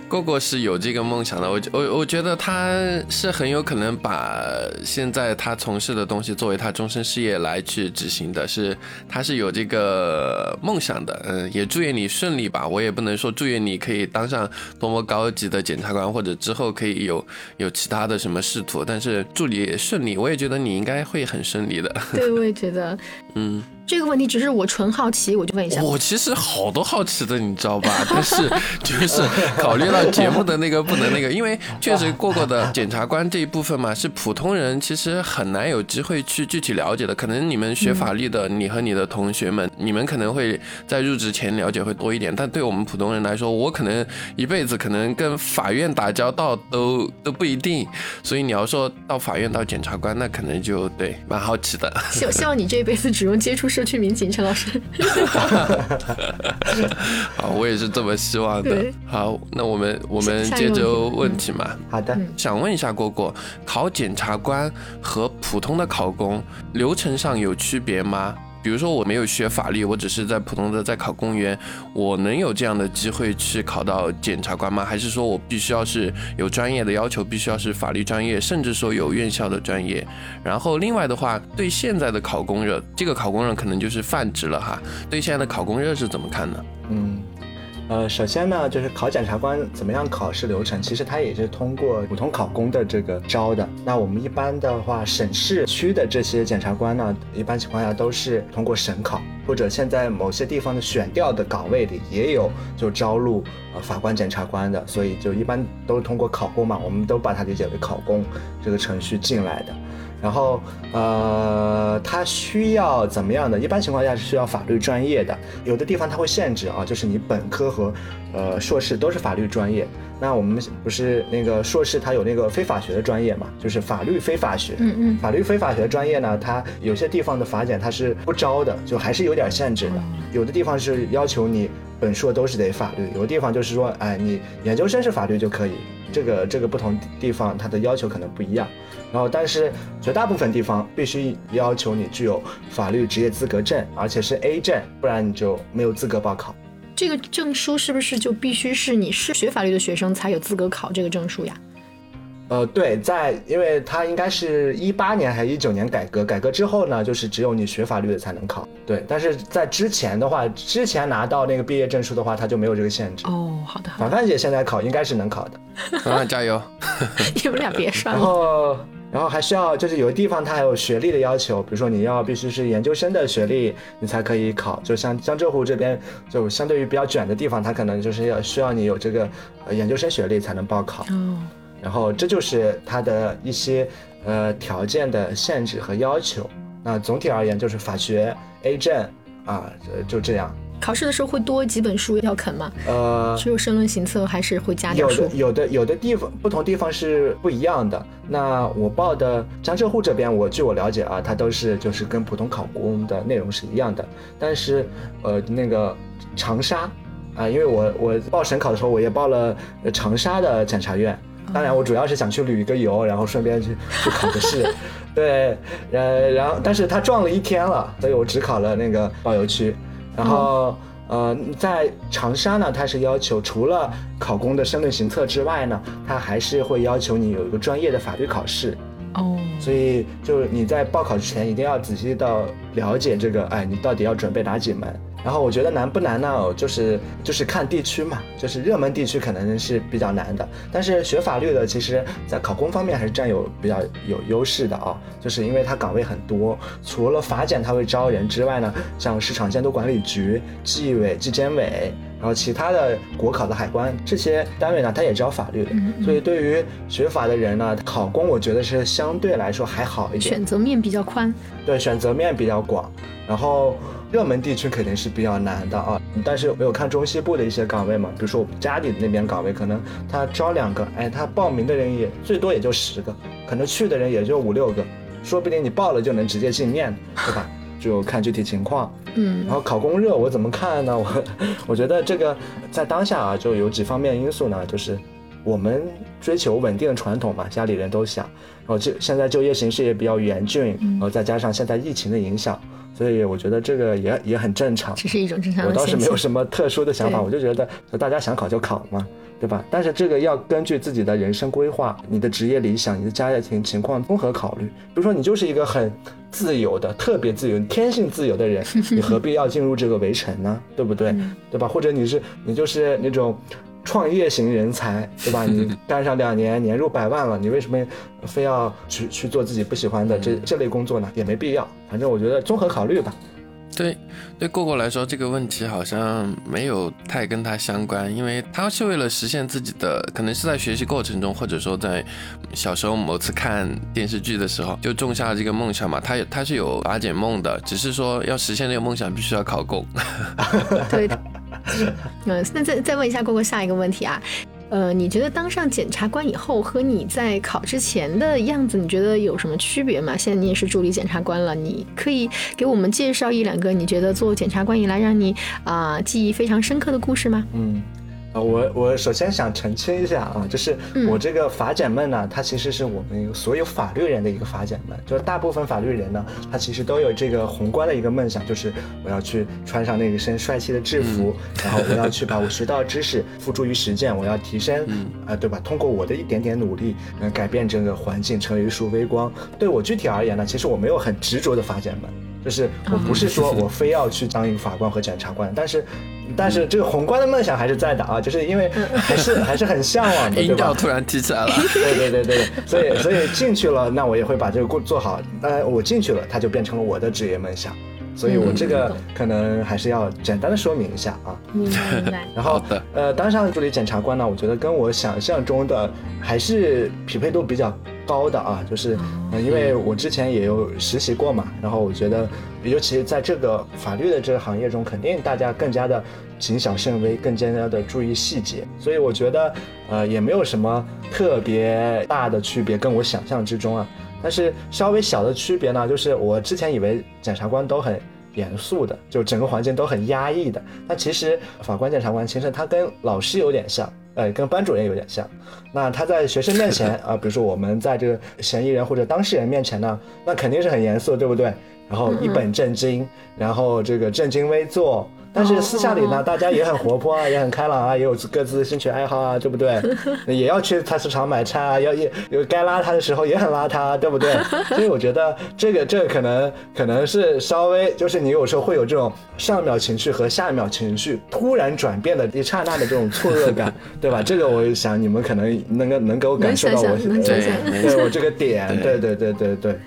蝈蝈是有这个梦想的，我我我觉得他是很有可能把现在他从事的东西作为他终身事业来去执行的，是他是有这个梦想的。嗯，也祝愿你顺利吧。我也不能说祝愿你可以当上多么高级的检察官，或者之后可以有有其他的什么仕途，但是祝你顺利。我也觉得你应该会很顺利的。对，我也觉得，嗯。这个问题只是我纯好奇，我就问一下。我其实好多好奇的，你知道吧？但是就是考虑到节目的那个不能那个，因为确实过过的检察官这一部分嘛，是普通人其实很难有机会去具体了解的。可能你们学法律的，你和你的同学们，你们可能会在入职前了解会多一点。但对我们普通人来说，我可能一辈子可能跟法院打交道都都不一定。所以你要说到法院到检察官，那可能就对蛮好奇的。希希望你这辈子只用接触。社区民警陈老师，好，我也是这么希望的。好，那我们我们接着问题嘛。好的，想问一下果果，考检察官和普通的考公流程上有区别吗？比如说我没有学法律，我只是在普通的在考公务员，我能有这样的机会去考到检察官吗？还是说我必须要是有专业的要求，必须要是法律专业，甚至说有院校的专业？然后另外的话，对现在的考公热，这个考公热可能就是泛指了哈。对现在的考公热是怎么看呢？嗯。呃，首先呢，就是考检察官怎么样考试流程，其实它也是通过普通考公的这个招的。那我们一般的话，省市区的这些检察官呢，一般情况下都是通过省考，或者现在某些地方的选调的岗位里也有就招录呃法官、检察官的，所以就一般都是通过考公嘛，我们都把它理解为考公这个程序进来的。然后，呃，他需要怎么样的？一般情况下是需要法律专业的，有的地方他会限制啊，就是你本科和，呃，硕士都是法律专业。那我们不是那个硕士，他有那个非法学的专业嘛，就是法律非法学。嗯嗯。法律非法学专业呢，它有些地方的法检它是不招的，就还是有点限制的。有的地方是要求你本硕都是得法律，有的地方就是说，哎，你研究生是法律就可以。这个这个不同地方它的要求可能不一样。然后，但是绝大部分地方必须要求你具有法律职业资格证，而且是 A 证，不然你就没有资格报考。这个证书是不是就必须是你是学法律的学生才有资格考这个证书呀？呃，对，在，因为它应该是一八年还是一九年改革，改革之后呢，就是只有你学法律的才能考。对，但是在之前的话，之前拿到那个毕业证书的话，它就没有这个限制。哦，好的。凡凡姐现在考应该是能考的。凡 凡加油！你们俩别说。然后，然后还需要就是有的地方它还有学历的要求，比如说你要必须是研究生的学历，你才可以考。就像江浙沪这边，就相对于比较卷的地方，它可能就是要需要你有这个研究生学历才能报考。哦。然后这就是它的一些呃条件的限制和要求。那总体而言就是法学 A 证啊，就这样。考试的时候会多几本书要啃吗？呃，只有申论行测还是会加点书？有的有的有的地方不同地方是不一样的。那我报的江浙沪这边，我据我了解啊，它都是就是跟普通考公的内容是一样的。但是呃那个长沙啊，因为我我报省考的时候，我也报了长沙的检察院。当然，我主要是想去旅一个游，然后顺便去去考个试，对，呃，然后但是他撞了一天了，所以我只考了那个保邮区。然后，呃，在长沙呢，它是要求除了考公的申论行测之外呢，它还是会要求你有一个专业的法律考试。哦，所以就是你在报考之前一定要仔细到了解这个，哎，你到底要准备哪几门？然后我觉得难不难呢？就是就是看地区嘛，就是热门地区可能是比较难的。但是学法律的，其实在考公方面还是占有比较有优势的啊，就是因为它岗位很多，除了法检它会招人之外呢，像市场监督管理局、纪委、纪检委，然后其他的国考的海关这些单位呢，它也招法律的。所以对于学法的人呢，考公我觉得是相对来说还好一点，选择面比较宽。对，选择面比较广，然后。热门地区肯定是比较难的啊，但是我有看中西部的一些岗位嘛，比如说我们家里那边岗位，可能他招两个，哎，他报名的人也最多也就十个，可能去的人也就五六个，说不定你报了就能直接进面，对吧？就看具体情况。嗯，然后考公热我怎么看呢？我我觉得这个在当下啊，就有几方面因素呢，就是我们追求稳定的传统嘛，家里人都想，然后就现在就业形势也比较严峻，然后再加上现在疫情的影响。所以我觉得这个也也很正常。这是一种正常我倒是没有什么特殊的想法，我就觉得大家想考就考嘛，对吧？但是这个要根据自己的人生规划、你的职业理想、你的家庭情况综合考虑。比如说你就是一个很自由的、特别自由、天性自由的人，你何必要进入这个围城呢？对不对？对吧？或者你是你就是那种。创业型人才，对吧？你 干上两年，年入百万了，你为什么非要去去做自己不喜欢的这这类工作呢？也没必要。反正我觉得综合考虑吧。对，对过过来说，这个问题好像没有太跟他相关，因为他是为了实现自己的，可能是在学习过程中，或者说在小时候某次看电视剧的时候，就种下了这个梦想嘛。他他是有法检梦的，只是说要实现这个梦想，必须要考公。对，嗯，那再再问一下过过下一个问题啊，呃，你觉得当上检察官以后和你在考之前的样子，你觉得有什么区别吗？现在你也是助理检察官了，你可以给我们介绍一两个你觉得做检察官以来让你啊、记忆非常深刻的故事吗？嗯，我我首先想澄清一下啊，就是我这个法检梦呢，它其实是我们所有法律人的一个法检梦，就是大部分法律人呢，他其实都有这个宏观的一个梦想，就是我要去穿上那一身帅气的制服，然后我要去把我学到的知识付诸于实践，我要提升，啊、对吧？通过我的一点点努力，嗯、改变整个环境，成为一束微光。对我具体而言呢，其实我没有很执着的法检梦。就是我不是说我非要去当一个法官和检察官，但是，但是这个宏观的梦想还是在的啊，就是因为还是还是很向往的，对吧？音调突然提起来了。对对对对，所以所以进去了，那我也会把这个工做好。那我进去了，它就变成了我的职业梦想，所以我这个可能还是要简单的说明一下啊。明白明白。然后呃，当上助理检察官呢，我觉得跟我想象中的还是匹配度比较高的啊，就是呃，因为我之前也有实习过嘛，然后我觉得，尤其在这个法律的这个行业中，肯定大家更加的谨小慎微，更加的注意细节，所以我觉得呃也没有什么特别大的区别，跟我想象之中啊。但是稍微小的区别呢，就是我之前以为检察官都很严肃的，就整个环境都很压抑的。但其实法官、检察官其实他跟老师有点像，呃，跟班主任有点像。那他在学生面前 啊、比如说我们在这个嫌疑人或者当事人面前呢，那肯定是很严肃，对不对？然后一本正经，然后这个正襟危坐。但是私下里呢，哦大家也很活泼啊，也很开朗啊，也有各自的兴趣爱好啊，对不对？也要去菜市场买菜啊，要也有该邋遢的时候也很邋遢，对不对？所以我觉得这个这个可能可能是稍微就是你有时候会有这种上一秒情绪和下一秒情绪突然转变的一刹那的这种错愕感，对吧？这个我想你们可能能够能够感受到我对对我这个点，对对对对对。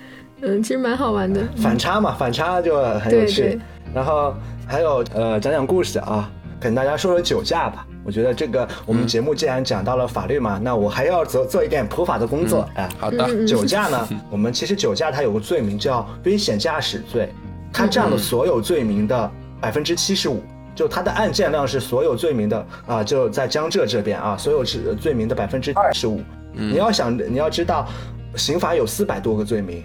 嗯，其实蛮好玩的。反差嘛，反差就很有趣。对对然后还有呃，讲讲故事啊，跟大家说说酒驾吧。我觉得这个我们节目既然讲到了法律嘛，那我还要做做一点普法的工作。哎，好的，酒驾呢，我们其实酒驾它有个罪名叫危险驾驶罪，它占了所有罪名的百分之七十五。就它的案件量是所有罪名的啊，就在江浙这边啊，所有是罪名的百分之二十五。你要想，你要知道，刑法有四百多个罪名，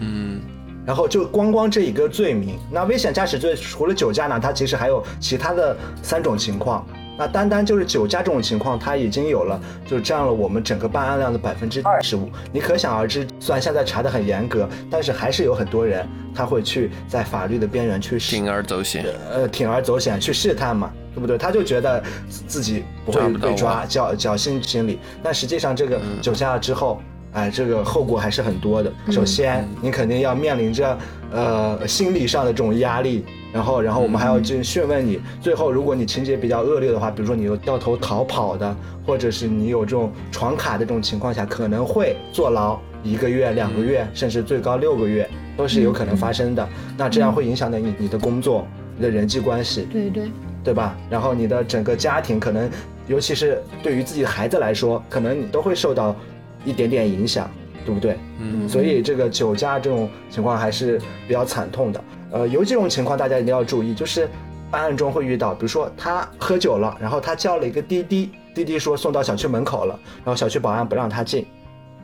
嗯，然后就光光这一个罪名，那危险驾驶罪除了酒驾呢，它其实还有其他的三种情况。那单单就是酒驾这种情况，它已经有了，就占了我们整个办案量的百分之二十五。你可想而知，虽然现在查的很严格，但是还是有很多人他会去在法律的边缘去试铤而走险。呃铤而走险去试探嘛，对不对？他就觉得自自己不会被抓，我侥侥幸心理。但实际上这个酒驾之后，哎，这个后果还是很多的。首先，你肯定要面临着呃心理上的这种压力，然后然后我们还要去讯问你。最后，如果你情节比较恶劣的话，比如说你有掉头逃跑的，或者是你有这种闯卡的这种情况下，可能会坐牢一个月、两个月，甚至最高六个月，都是有可能发生的。那这样会影响到你你的工作、你的人际关系。对对，对吧？然后你的整个家庭可能，尤其是对于自己的孩子来说，可能你都会受到一点点影响，对不对？嗯，所以这个酒驾这种情况还是比较惨痛的。呃，有几种情况大家一定要注意，就是办案中会遇到，比如说他喝酒了，然后他叫了一个滴滴，滴滴说送到小区门口了，然后小区保安不让他进，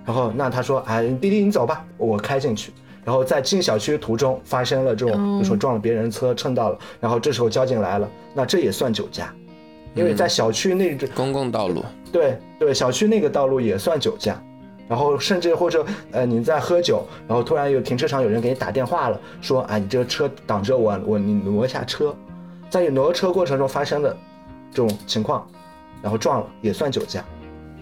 然后那他说，哎，滴滴你走吧，我开进去。然后在进小区途中发生了这种，比如说撞了别人车蹭到了，然后这时候交警来了，那这也算酒驾，因为在小区那这公共道路。对对小区那个道路也算酒驾，然后甚至或者呃你在喝酒，然后突然有停车场有人给你打电话了，说啊你这个车挡着我，我你挪一下车，在你挪车过程中发生的这种情况，然后撞了也算酒驾，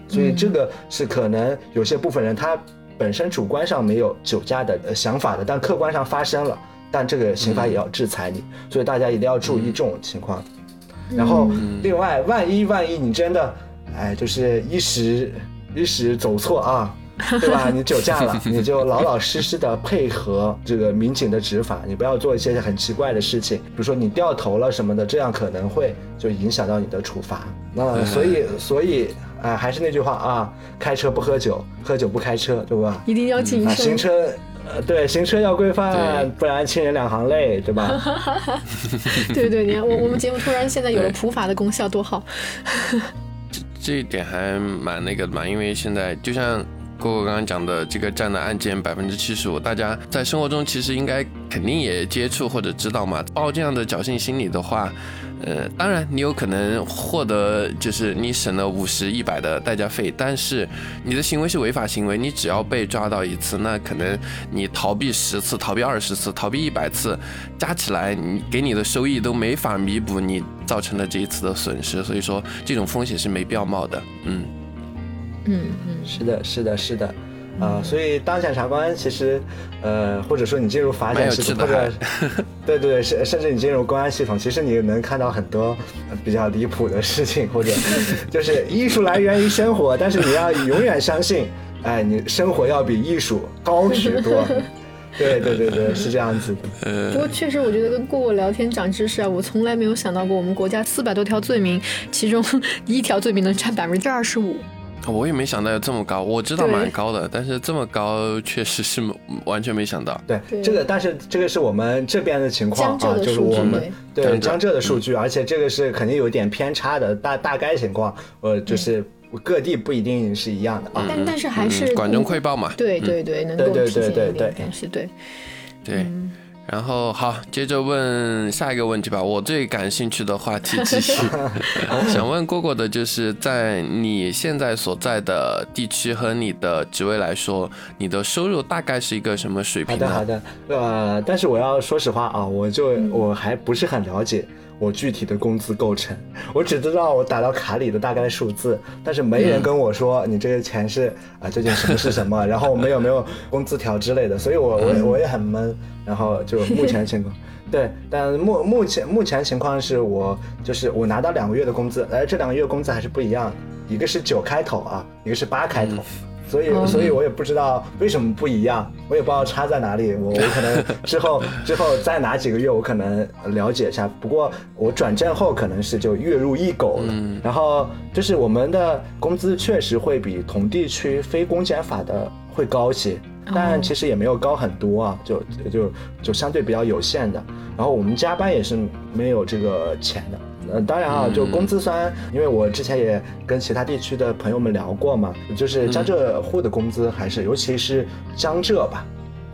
所以这个是可能有些部分人他本身主观上没有酒驾的呃想法的，但客观上发生了，但这个刑法也要制裁你，所以大家一定要注意这种情况。然后另外，万一万一你真的哎就是一时一时走错啊。对吧？你酒驾了，你就老老实实的配合这个民警的执法，你不要做一些很奇怪的事情，比如说你掉头了什么的，这样可能会就影响到你的处罚。那所以所以啊，还是那句话啊，开车不喝酒，喝酒不开车，对吧？一定要谨啊，慎。行车呃对，行车要规范，不然亲人两行泪，对吧？对对，你看我我们节目突然现在有了普法的功效，多好。这这一点还蛮那个的嘛，因为现在就像。哥哥刚刚讲的这个占的案件百分之七十五，大家在生活中其实应该肯定也接触或者知道嘛。抱这样的侥幸心理的话，呃，当然你有可能获得就是你省了五十一百的代驾费，但是你的行为是违法行为，你只要被抓到一次，那可能你逃避十次、逃避二十次、逃避一百次，加起来你给你的收益都没法弥补你造成的这一次的损失，所以说这种风险是没必要冒的，嗯。嗯嗯，是的，是的，是的，啊，所以当检察官其实，呃，或者说你进入法检系统，或者，对对对，甚甚至你进入公安系统，其实你能看到很多比较离谱的事情，或者 就是艺术来源于生活，但是你要永远相信，哎，你生活要比艺术高许多。对对对对，是这样子的。不过确实，我觉得跟过过聊天长知识啊，我从来没有想到过我们国家四百多条罪名，其中一条罪名能占百分之二十五。我也没想到有这么高，我知道蛮高的，但是这么高确实是完全没想到。对，这个但是这个是我们这边的情况啊，就是我们对江浙的数据，而且这个是肯定有点偏差的，大大概情况，呃，就是各地不一定是一样的啊。但但是还是管中窥豹嘛。对对对，能够体现一点东西，对对。然后好，接着问下一个问题吧。我最感兴趣的话题继续，想问蝈蝈的就是在你现在所在的地区和你的职位来说，你的收入大概是一个什么水平呢？好的，好的。呃，但是我要说实话啊，我就我还不是很了解我具体的工资构成，我只知道我打到卡里的大概数字，但是没人跟我说你这个钱是啊究竟什么是什么，然后我们有没有工资条之类的，所以我我我也很闷。然后就目前情况，对，但目目前目前情况是我就是我拿到两个月的工资，哎，这两个月工资还是不一样。的，一个是九开头啊，一个是八开头，所以所以我也不知道为什么不一样，我也不知道差在哪里，我我可能 之后之后再拿几个月，我可能了解一下。不过我转正后可能是就月入一狗了，然后就是我们的工资确实会比同地区非公检法的会高些。但其实也没有高很多啊，就就就相对比较有限的。然后我们加班也是没有这个钱的。呃，当然啊，就工资虽然，因为我之前也跟其他地区的朋友们聊过嘛，就是江浙沪的工资还是，尤其是江浙吧，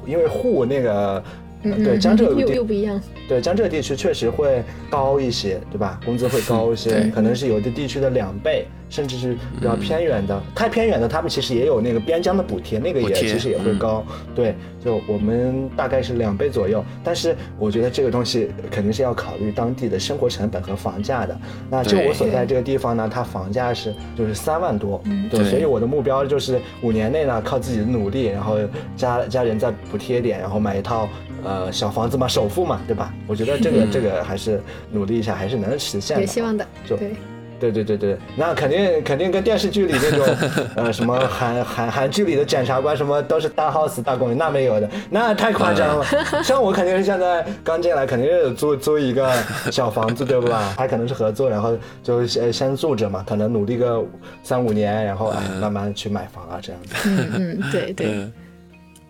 因为沪那个。对江浙又又不一样，对江浙地区确实会高一些，对吧？工资会高一些，可能是有的地区的两倍，甚至是比较偏远的，太偏远的他们其实也有那个边疆的补贴，那个也其实也会高。对，就我们大概是两倍左右，但是我觉得这个东西肯定是要考虑当地的生活成本和房价的。那就我所在这个地方呢，它房价是就是三万多，对，所以我的目标就是五年内呢靠自己的努力，然后家家人再补贴点，然后买一套。呃，小房子嘛，首付嘛，对吧？我觉得这个这个还是努力一下，还是能实现的。有希望的，就对，对对对对，那肯定肯定跟电视剧里那种，呃，什么韩韩韩剧里的检察官什么都是大 house 大公寓，那没有的，那太夸张了。像我肯定是现在刚进来，肯定是租租一个小房子，对吧？还可能是合租，然后就先先住着嘛，可能努力个三五年，然后哎，慢慢去买房啊，这样子。嗯嗯，对对。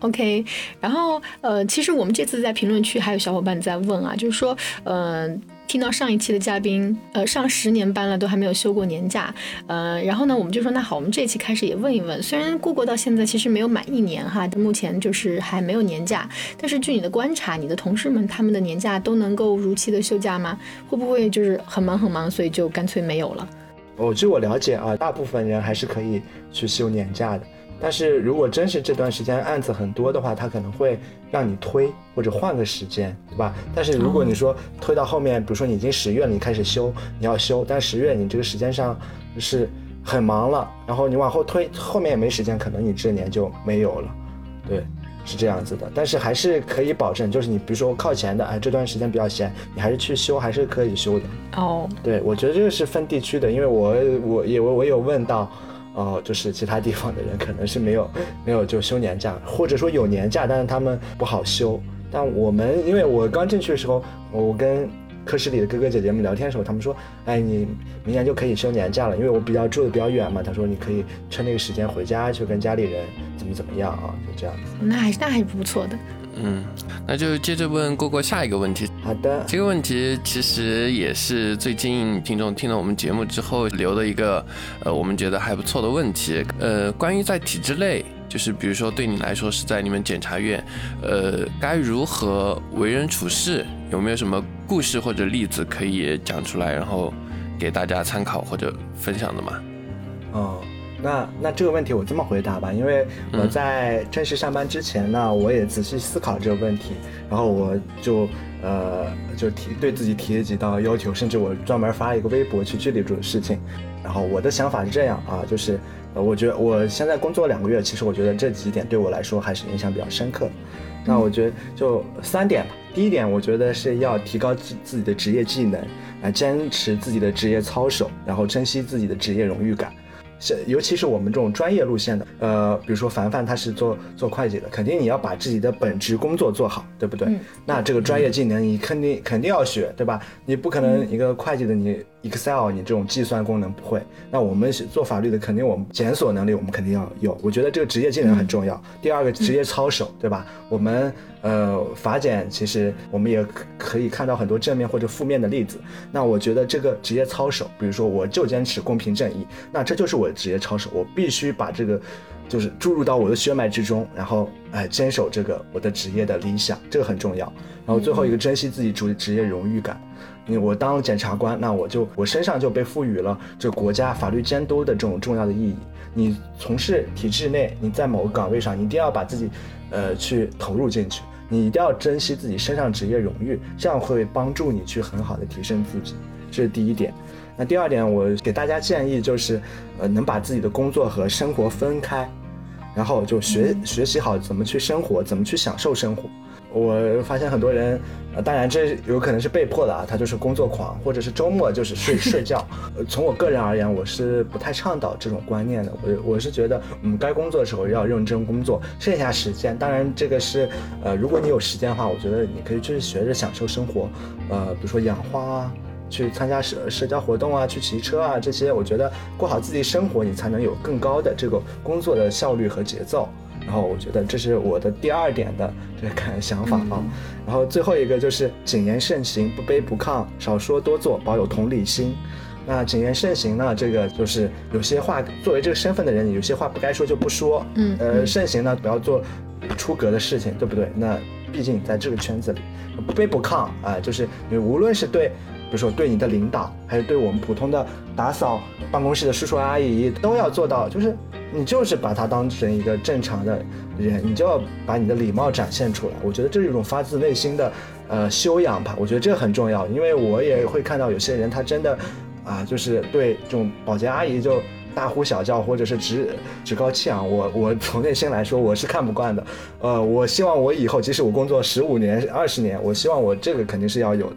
OK，然后呃，其实我们这次在评论区还有小伙伴在问啊，就是说，呃，听到上一期的嘉宾，呃，上十年班了都还没有休过年假，呃，然后呢，我们就说那好，我们这期开始也问一问，虽然过过到现在其实没有满一年哈，目前就是还没有年假，但是据你的观察，你的同事们他们的年假都能够如期的休假吗？会不会就是很忙很忙，所以就干脆没有了？哦，据我了解啊，大部分人还是可以去休年假的。但是如果真是这段时间案子很多的话，他可能会让你推或者换个时间，对吧？但是如果你说推到后面，比如说你已经十月了，你开始修，你要修，但十月你这个时间上是很忙了，然后你往后推，后面也没时间，可能你这年就没有了，对，是这样子的。但是还是可以保证，就是你比如说靠前的，哎，这段时间比较闲，你还是去修，还是可以修的。哦，对，我觉得这个是分地区的，因为我我也我我有问到。哦，就是其他地方的人可能是没有没有就休年假，或者说有年假，但是他们不好休。但我们因为我刚进去的时候，我跟科室里的哥哥姐姐们聊天的时候，他们说，哎，你明年就可以休年假了，因为我比较住的比较远嘛。他说你可以趁那个时间回家去跟家里人怎么怎么样啊，就这样子。那还那还不错的。嗯，那就接着问过过下一个问题。好的，这个问题其实也是最近听众听了我们节目之后留的一个，呃，我们觉得还不错的问题。呃，关于在体制内，就是比如说对你来说是在你们检察院，呃，该如何为人处事？有没有什么故事或者例子可以讲出来，然后给大家参考或者分享的吗？哦。那那这个问题我这么回答吧，因为我在正式上班之前呢，我也仔细思考这个问题，然后我就呃就提对自己提了几道要求，甚至我专门发了一个微博去具体这个事情。然后我的想法是这样啊，就是我觉得我现在工作两个月，其实我觉得这几点对我来说还是影响比较深刻。那我觉得就三点吧。第一点，我觉得是要提高自自己的职业技能，来坚持自己的职业操守，然后珍惜自己的职业荣誉感。是，尤其是我们这种专业路线的，呃，比如说凡凡他是做做会计的，肯定你要把自己的本职工作做好，对不对？那这个专业技能你肯定肯定要学，对吧？你不可能一个会计的你。Excel，你这种计算功能不会，那我们是做法律的，肯定我们检索能力我们肯定要有。我觉得这个职业技能很重要。第二个职业操守，对吧？我们呃法检其实我们也可以看到很多正面或者负面的例子。那我觉得这个职业操守，比如说我就坚持公平正义，那这就是我的职业操守，我必须把这个就是注入到我的血脉之中，然后哎坚守这个我的职业的理想，这个很重要。然后最后一个珍惜自己主职业荣誉感。我当检察官，那我就我身上就被赋予了这国家法律监督的这种重要的意义。你从事体制内，你在某个岗位上，你一定要把自己，呃，去投入进去。你一定要珍惜自己身上职业荣誉，这样会帮助你去很好的提升自己。这是第一点。那第二点，我给大家建议就是，呃，能把自己的工作和生活分开，然后就学学习好怎么去生活，怎么去享受生活。我发现很多人，呃，当然这有可能是被迫的啊，他就是工作狂，或者是周末就是睡睡觉。呃，从我个人而言，我是不太倡导这种观念的。我我是觉得，嗯，该工作的时候要认真工作，剩下时间，当然这个是，呃，如果你有时间的话，我觉得你可以去学着享受生活，呃，比如说养花啊，去参加社社交活动啊，去骑车啊，这些，我觉得过好自己生活，你才能有更高的这个工作的效率和节奏。然后我觉得这是我的第二点的这个想法啊，然后最后一个就是谨言慎行，不卑不亢，少说多做，保有同理心。那谨言慎行呢，这个就是有些话作为这个身份的人，有些话不该说就不说。嗯，呃，慎行呢，不要做出格的事情，对不对？那毕竟在这个圈子里，不卑不亢啊，就是你无论是对。比如说，对你的领导，还是对我们普通的打扫办公室的叔叔阿姨，都要做到，就是你就是把他当成一个正常的人，你就要把你的礼貌展现出来。我觉得这是一种发自内心的呃修养吧。我觉得这个很重要，因为我也会看到有些人他真的啊，就是对这种保洁阿姨就大呼小叫，或者是趾趾高气昂。我我从内心来说，我是看不惯的。呃，我希望我以后，即使我工作十五年、二十年，我希望我这个肯定是要有的。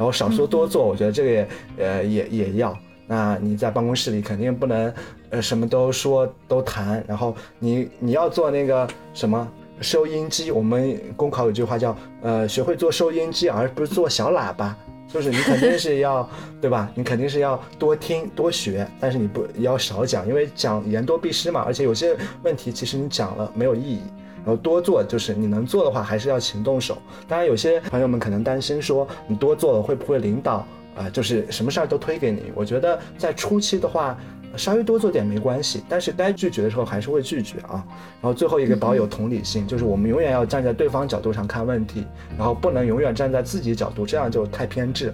然后少说多做，我觉得这个也呃也也要。那你在办公室里肯定不能呃什么都说都谈，然后你你要做那个什么收音机。我们公考有句话叫呃学会做收音机，而不是做小喇叭。就是你肯定是要对吧？你肯定是要多听多学，但是你不要少讲，因为讲言多必失嘛。而且有些问题其实你讲了没有意义。然后多做，就是你能做的话，还是要勤动手。当然，有些朋友们可能担心说，你多做了会不会领导啊，就是什么事儿都推给你？我觉得在初期的话，稍微多做点没关系，但是该拒绝的时候还是会拒绝啊。然后最后一个保有同理心，就是我们永远要站在对方角度上看问题，然后不能永远站在自己角度，这样就太偏执。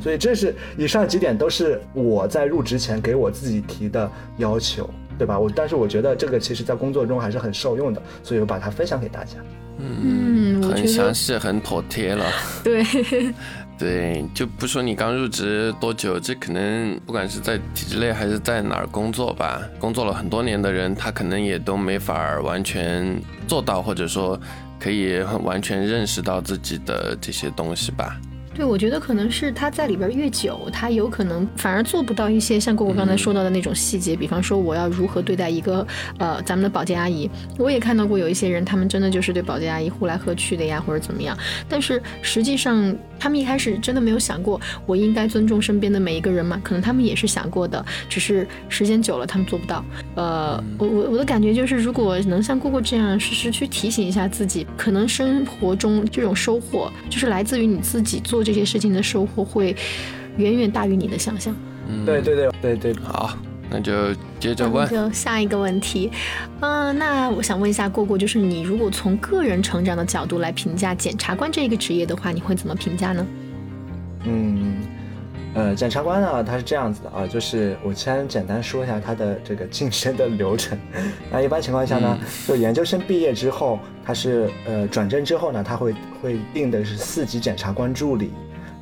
所以这是以上几点都是我在入职前给我自己提的要求。对吧？我但是我觉得这个其实在工作中还是很受用的，所以我把它分享给大家。嗯，很详细，很妥帖了。对，对，就不说你刚入职多久，这可能不管是在体制内还是在哪儿工作吧，工作了很多年的人，他可能也都没法完全做到，或者说可以很完全认识到自己的这些东西吧。对，我觉得可能是他在里边越久，他有可能反而做不到一些像果果刚才说到的那种细节，比方说我要如何对待一个呃咱们的保洁阿姨。我也看到过有一些人，他们真的就是对保洁阿姨呼来喝去的呀，或者怎么样。但是实际上，他们一开始真的没有想过，我应该尊重身边的每一个人嘛？可能他们也是想过的，只是时间久了，他们做不到。呃，我我我的感觉就是，如果能像姑姑这样时时去提醒一下自己，可能生活中这种收获，就是来自于你自己做这些事情的收获，会远远大于你的想象。嗯对对对对对，好，那就接着问。就下一个问题，嗯、那我想问一下过过，就是你如果从个人成长的角度来评价检察官这一个职业的话，你会怎么评价呢？嗯，呃，检察官呢，他是这样子的啊，就是我先简单说一下他的这个晋升的流程。那一般情况下呢，就研究生毕业之后，他是呃转正之后呢，他会会定的是四级检察官助理，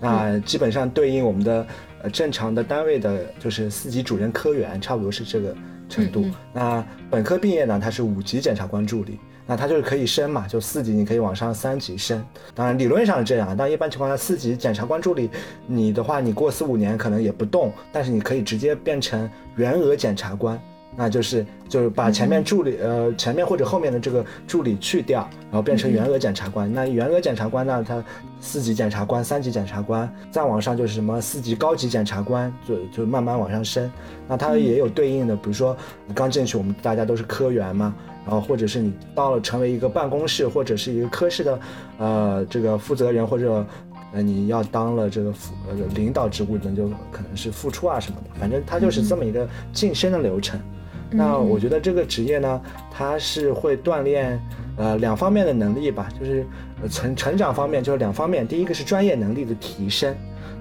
那基本上对应我们的呃正常的单位的就是四级主任科员，差不多是这个程度。嗯嗯那本科毕业呢，他是五级检察官助理。那他就是可以升嘛，就四级你可以往上三级升。当然理论上是这样，但一般情况下，四级检察官助理，你的话你过四五年可能也不动，但是你可以直接变成员额检察官，那就是就是把前面助理呃前面或者后面的这个助理去掉，然后变成员额检察官。那员额检察官呢，他四级检察官、三级检察官，再往上就是什么四级高级检察官，就就慢慢往上升。那它也有对应的，比如说你刚进去，我们大家都是科员嘛，然后或者是你到了成为一个办公室或者是一个科室的呃这个负责人或者呃你要当了这个副呃领导职务，那就可能是副处啊什么的，反正它就是这么一个晋升的流程。那我觉得这个职业呢，它是会锻炼呃两方面的能力吧，就是呃成成长方面就是两方面，第一个是专业能力的提升。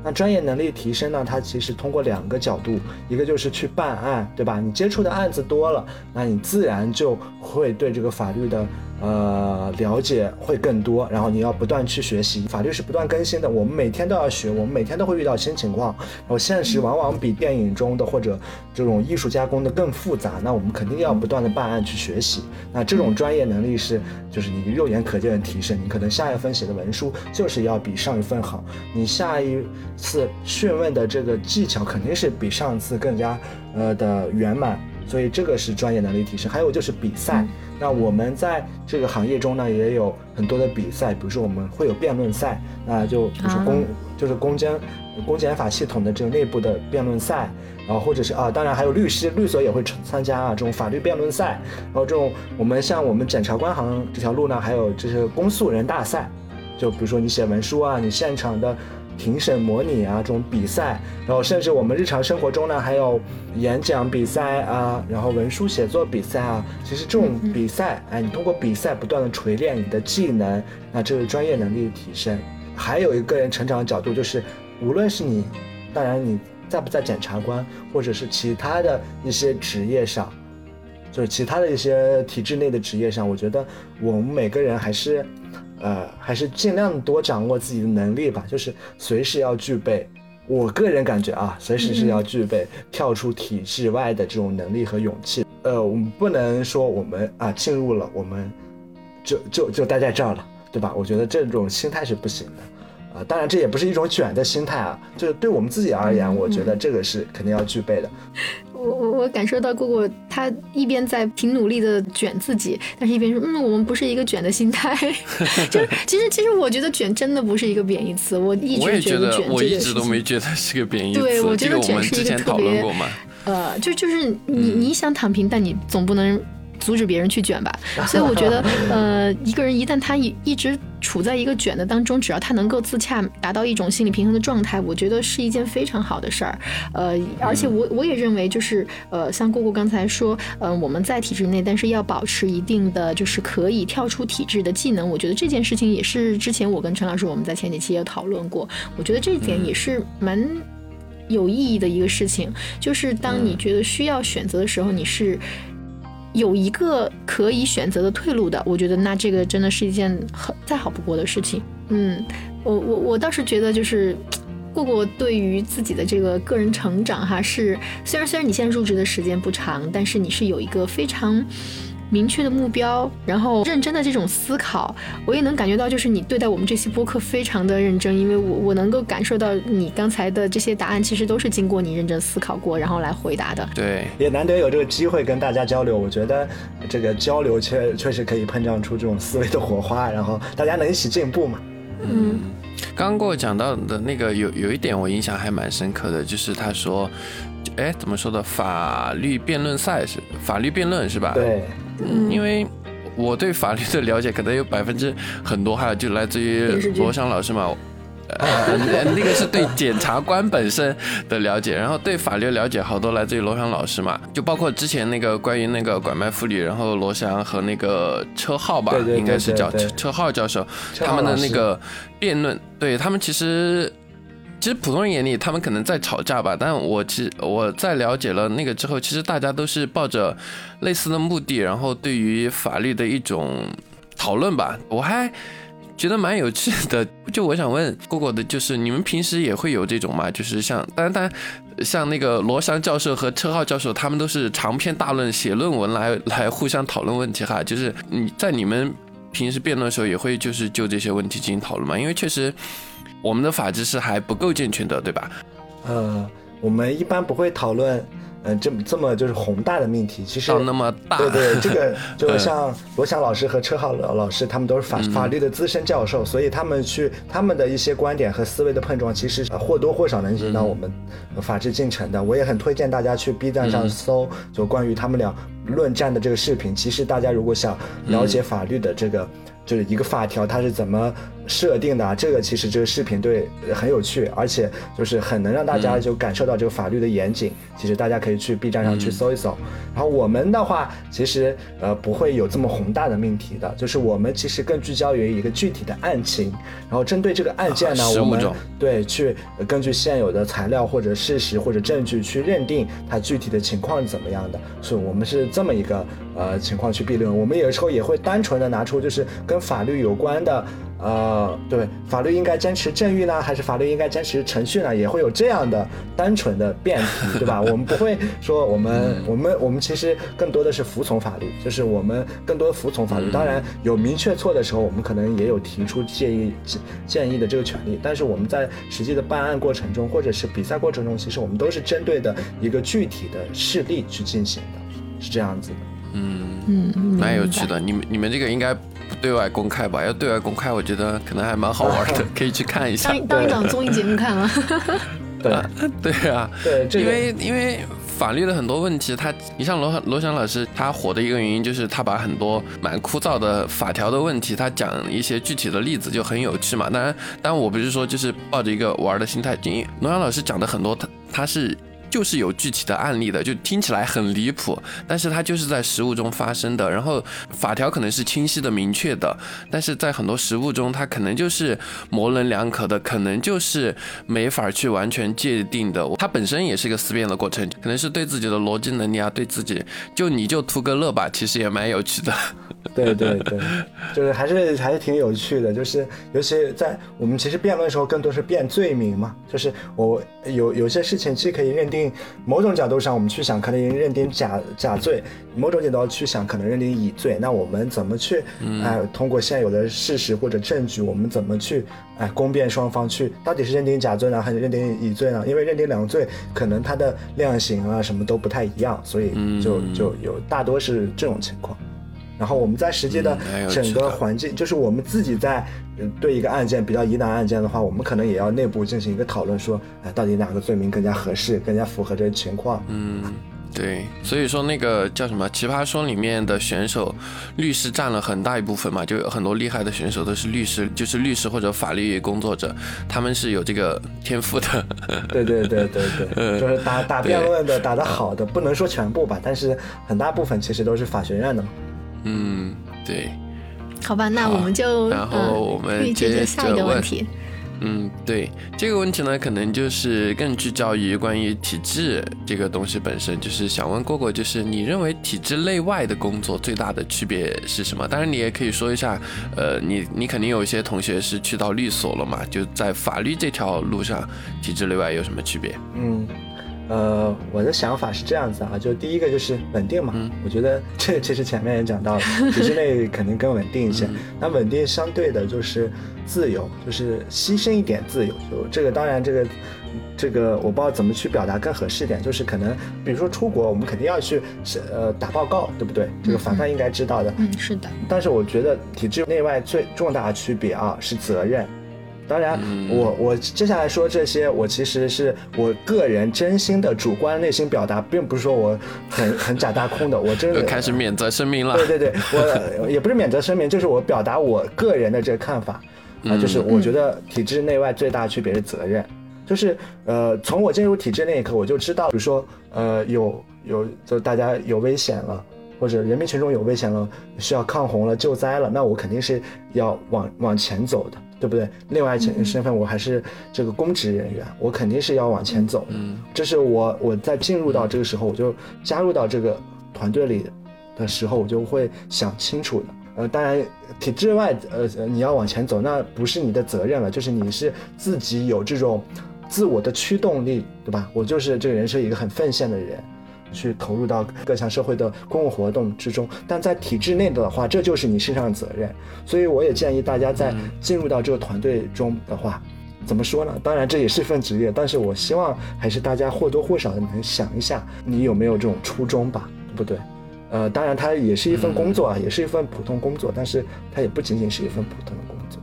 那专业能力提升呢，它其实通过两个角度，一个就是去办案，对吧？你接触的案子多了，那你自然就会对这个法律的呃了解会更多，然后你要不断去学习，法律是不断更新的，我们每天都要学，我们每天都会遇到新情况，然后现实往往比电影中的或者这种艺术加工的更复杂，那我们肯定要不断的办案去学习，那这种专业能力是就是你肉眼可见的提升，你可能下一份写的文书就是要比上一份好，你下一次讯问的这个技巧肯定是比上次更加呃的圆满，所以这个是专业能力提升。还有就是比赛，那我们在这个行业中呢也有很多的比赛，比如说我们会有辩论赛，那就比如说公、就是公检公检法系统的这个内部的辩论赛，然后或者是啊，当然还有律师律所也会参加啊这种法律辩论赛，然后这种我们像我们检察官行这条路呢，还有就是公诉人大赛，就比如说你写文书啊，你现场的庭审模拟啊这种比赛，然后甚至我们日常生活中呢还有演讲比赛啊，然后文书写作比赛啊，其实这种比赛，哎，你通过比赛不断的锤炼你的技能，那这是专业能力的提升。还有一个个人成长的角度，就是无论是你，当然你在不在检察官，或者是其他的一些职业上，就是其他的一些体制内的职业上，我觉得我们每个人还是，呃，还是尽量多掌握自己的能力吧，就是随时要具备。我个人感觉啊，随时是要具备跳出体制外的这种能力和勇气。呃，我们不能说我们啊进入了，我们就就就待在这儿了，对吧？我觉得这种心态是不行的。啊，当然这也不是一种卷的心态啊，就是对我们自己而言，我觉得这个是肯定要具备的。我我我感受到姑姑她一边在挺努力的卷自己，但是一边说，嗯，我们不是一个卷的心态。就是 其实其实我觉得卷真的不是一个贬义词，我一我也觉得卷，我一直都没觉得是个贬义词。对我觉得卷是一个之前讨论特别过嘛。呃，就就是你你想躺平，但你总不能阻止别人去卷吧。所以我觉得，呃，一个人一旦他一一直处在一个卷的当中，只要他能够自洽，达到一种心理平衡的状态，我觉得是一件非常好的事儿。呃，而且我我也认为，就是呃，像姑姑刚才说，呃，我们在体制内，但是要保持一定的就是可以跳出体制的技能。我觉得这件事情也是之前我跟陈老师我们在前几期也讨论过，我觉得这一点也是蛮。有意义的一个事情，就是当你觉得需要选择的时候，你是有一个可以选择的退路的。我觉得那这个真的是一件很再好不过的事情。嗯，我我我倒是觉得就是过过对于自己的这个个人成长哈，是虽然虽然你现在入职的时间不长，但是你是有一个非常。明确的目标，然后认真的这种思考，我也能感觉到，就是你对待我们这期播客非常的认真，因为我我能够感受到你刚才的这些答案，其实都是经过你认真思考过，然后来回答的。对，也难得有这个机会跟大家交流，我觉得这个交流确确实可以碰撞出这种思维的火花，然后大家能一起进步嘛。嗯，刚刚给我讲到的那个有有一点我印象还蛮深刻的，就是他说，哎，怎么说的？法律辩论赛是法律辩论是吧？对。嗯，因为我对法律的了解可能有百分之很多哈，就来自于罗翔老师嘛。呃，那个是对检察官本身的了解，然后对法律了解好多来自于罗翔老师嘛，就包括之前那个关于那个拐卖妇女，然后罗翔和那个车浩吧，应该是叫车车浩教授，他们的那个辩论，对他们其实。其实普通人眼里，他们可能在吵架吧，但我其实我在了解了那个之后，其实大家都是抱着类似的目的，然后对于法律的一种讨论吧。我还觉得蛮有趣的。就我想问过过的，就是你们平时也会有这种吗？就是像，当然，当然，像那个罗翔教授和车浩教授，他们都是长篇大论写论文来来互相讨论问题哈。就是你在你们平时辩论的时候，也会就是就这些问题进行讨论吗？因为确实。我们的法制是还不够健全的，对吧？呃，我们一般不会讨论，呃，这么这么就是宏大的命题。其实那么大，对对，这个 就像罗翔老师和车浩老老师，他们都是法法律的资深教授，所以他们去他们的一些观点和思维的碰撞，其实或多或少能影响到我们法治进程的。我也很推荐大家去 B 站上搜，就关于他们俩论战的这个视频。其实大家如果想了解法律的这个。就是一个法条，它是怎么设定的？这个其实这个视频对很有趣，而且就是很能让大家就感受到这个法律的严谨。其实大家可以去 B 站上去搜一搜。然后我们的话，其实呃不会有这么宏大的命题的，就是我们其实更聚焦于一个具体的案情，然后针对这个案件呢，我们对去根据现有的材料或者事实或者证据去认定它具体的情况是怎么样的。所以我们是这么一个呃情况去辩论。我们有时候也会单纯的拿出就是跟跟法律有关的，呃，对，法律应该坚持正义呢，还是法律应该坚持程序呢？也会有这样的单纯的辩题，对吧？我们不会说我们我们我们其实更多的是服从法律，就是我们更多服从法律。当然有明确错的时候，我们可能也有提出建议建议的这个权利。但是我们在实际的办案过程中，或者是比赛过程中，其实我们都是针对的一个具体的事例去进行的，是这样子的。嗯嗯，蛮有趣的。你们你们这个应该。不对外公开吧？要对外公开，我觉得可能还蛮好玩的，可以去看一下。当当一档综艺节目看了。对对啊，对，因为因为法律的很多问题，他你像罗罗翔老师，他火的一个原因就是他把很多蛮枯燥的法条的问题，他讲一些具体的例子就很有趣嘛。当然，当然我不是说就是抱着一个玩的心态，因为罗翔老师讲的很多，他他是。就是有具体的案例的，就听起来很离谱，但是它就是在实物中发生的。然后法条可能是清晰的、明确的，但是在很多实物中，它可能就是模棱两可的，可能就是没法去完全界定的。它本身也是一个思辨的过程，可能是对自己的逻辑能力啊，对自己就你就图个乐吧，其实也蛮有趣的。对对对，就是还是还是挺有趣的，就是尤其在我们其实辩论的时候，更多是辩罪名嘛，就是我有有些事情既可以认定。某种角度上，我们去想，可能认定假假罪；某种角度去想，可能认定乙罪。那我们怎么去哎，通过现有的事实或者证据，我们怎么去哎公辩双方去，到底是认定假罪呢，还是认定乙罪呢？因为认定两罪，可能它的量刑啊什么都不太一样，所以就就有大多是这种情况。然后我们在实际的整个环境，就是我们自己在对一个案件比较疑难案件的话，我们可能也要内部进行一个讨论，说，哎，到底哪个罪名更加合适，更加符合这个情况？嗯，对。所以说那个叫什么《奇葩说》里面的选手，律师占了很大一部分嘛，就有很多厉害的选手都是律师，就是律师或者法律工作者，他们是有这个天赋的。对对对对对，就是打打辩论的打得好的，不能说全部吧，但是很大部分其实都是法学院的嘛。嗯，对，好吧，那我们就然后我们接着下一个问题。嗯，对这个问题呢，可能就是更聚焦于关于体制这个东西本身，就是想问过过，就是你认为体制内外的工作最大的区别是什么？当然，你也可以说一下，呃，你你肯定有一些同学是去到律所了嘛，就在法律这条路上，体制内外有什么区别？嗯。呃，我的想法是这样子啊，就第一个就是稳定嘛，我觉得 这其实前面也讲到了，体制内肯定更稳定一些。那稳定相对的就是自由，就是牺牲一点自由。就这个当然这个这个我不知道怎么去表达更合适一点，就是可能比如说出国，我们肯定要去呃打报告，对不对？这个凡凡应该知道的。嗯，是的。但是我觉得体制内外最重大的区别啊是责任。当然，我我接下来说这些，我其实是我个人真心的主观内心表达，并不是说我很很假大空的，我真的 开始免责声明了。对对对，我也不是免责声明，就是我表达我个人的这个看法啊，就是我觉得体制内外最大的区别是责任，就是呃，从我进入体制那一刻，我就知道，比如说呃，有有就大家有危险了，或者人民群众有危险了，需要抗洪了、救灾了，那我肯定是要往往前走的。对不对？另外一身份，我还是这个公职人员，我肯定是要往前走。嗯，这是我我在进入到这个时候，我就加入到这个团队里的时候，我就会想清楚的。呃，当然体制外，呃，你要往前走，那不是你的责任了，就是你是自己有这种自我的驱动力，对吧？我就是这个人是一个很奉献的人。去投入到各项社会的公共活动之中，但在体制内的话，这就是你身上的责任。所以我也建议大家在进入到这个团队中的话，怎么说呢？当然这也是份职业，但是我希望还是大家或多或少的能想一下，你有没有这种初衷吧，对不对？呃，当然它也是一份工作啊，也是一份普通工作，但是它也不仅仅是一份普通的工作。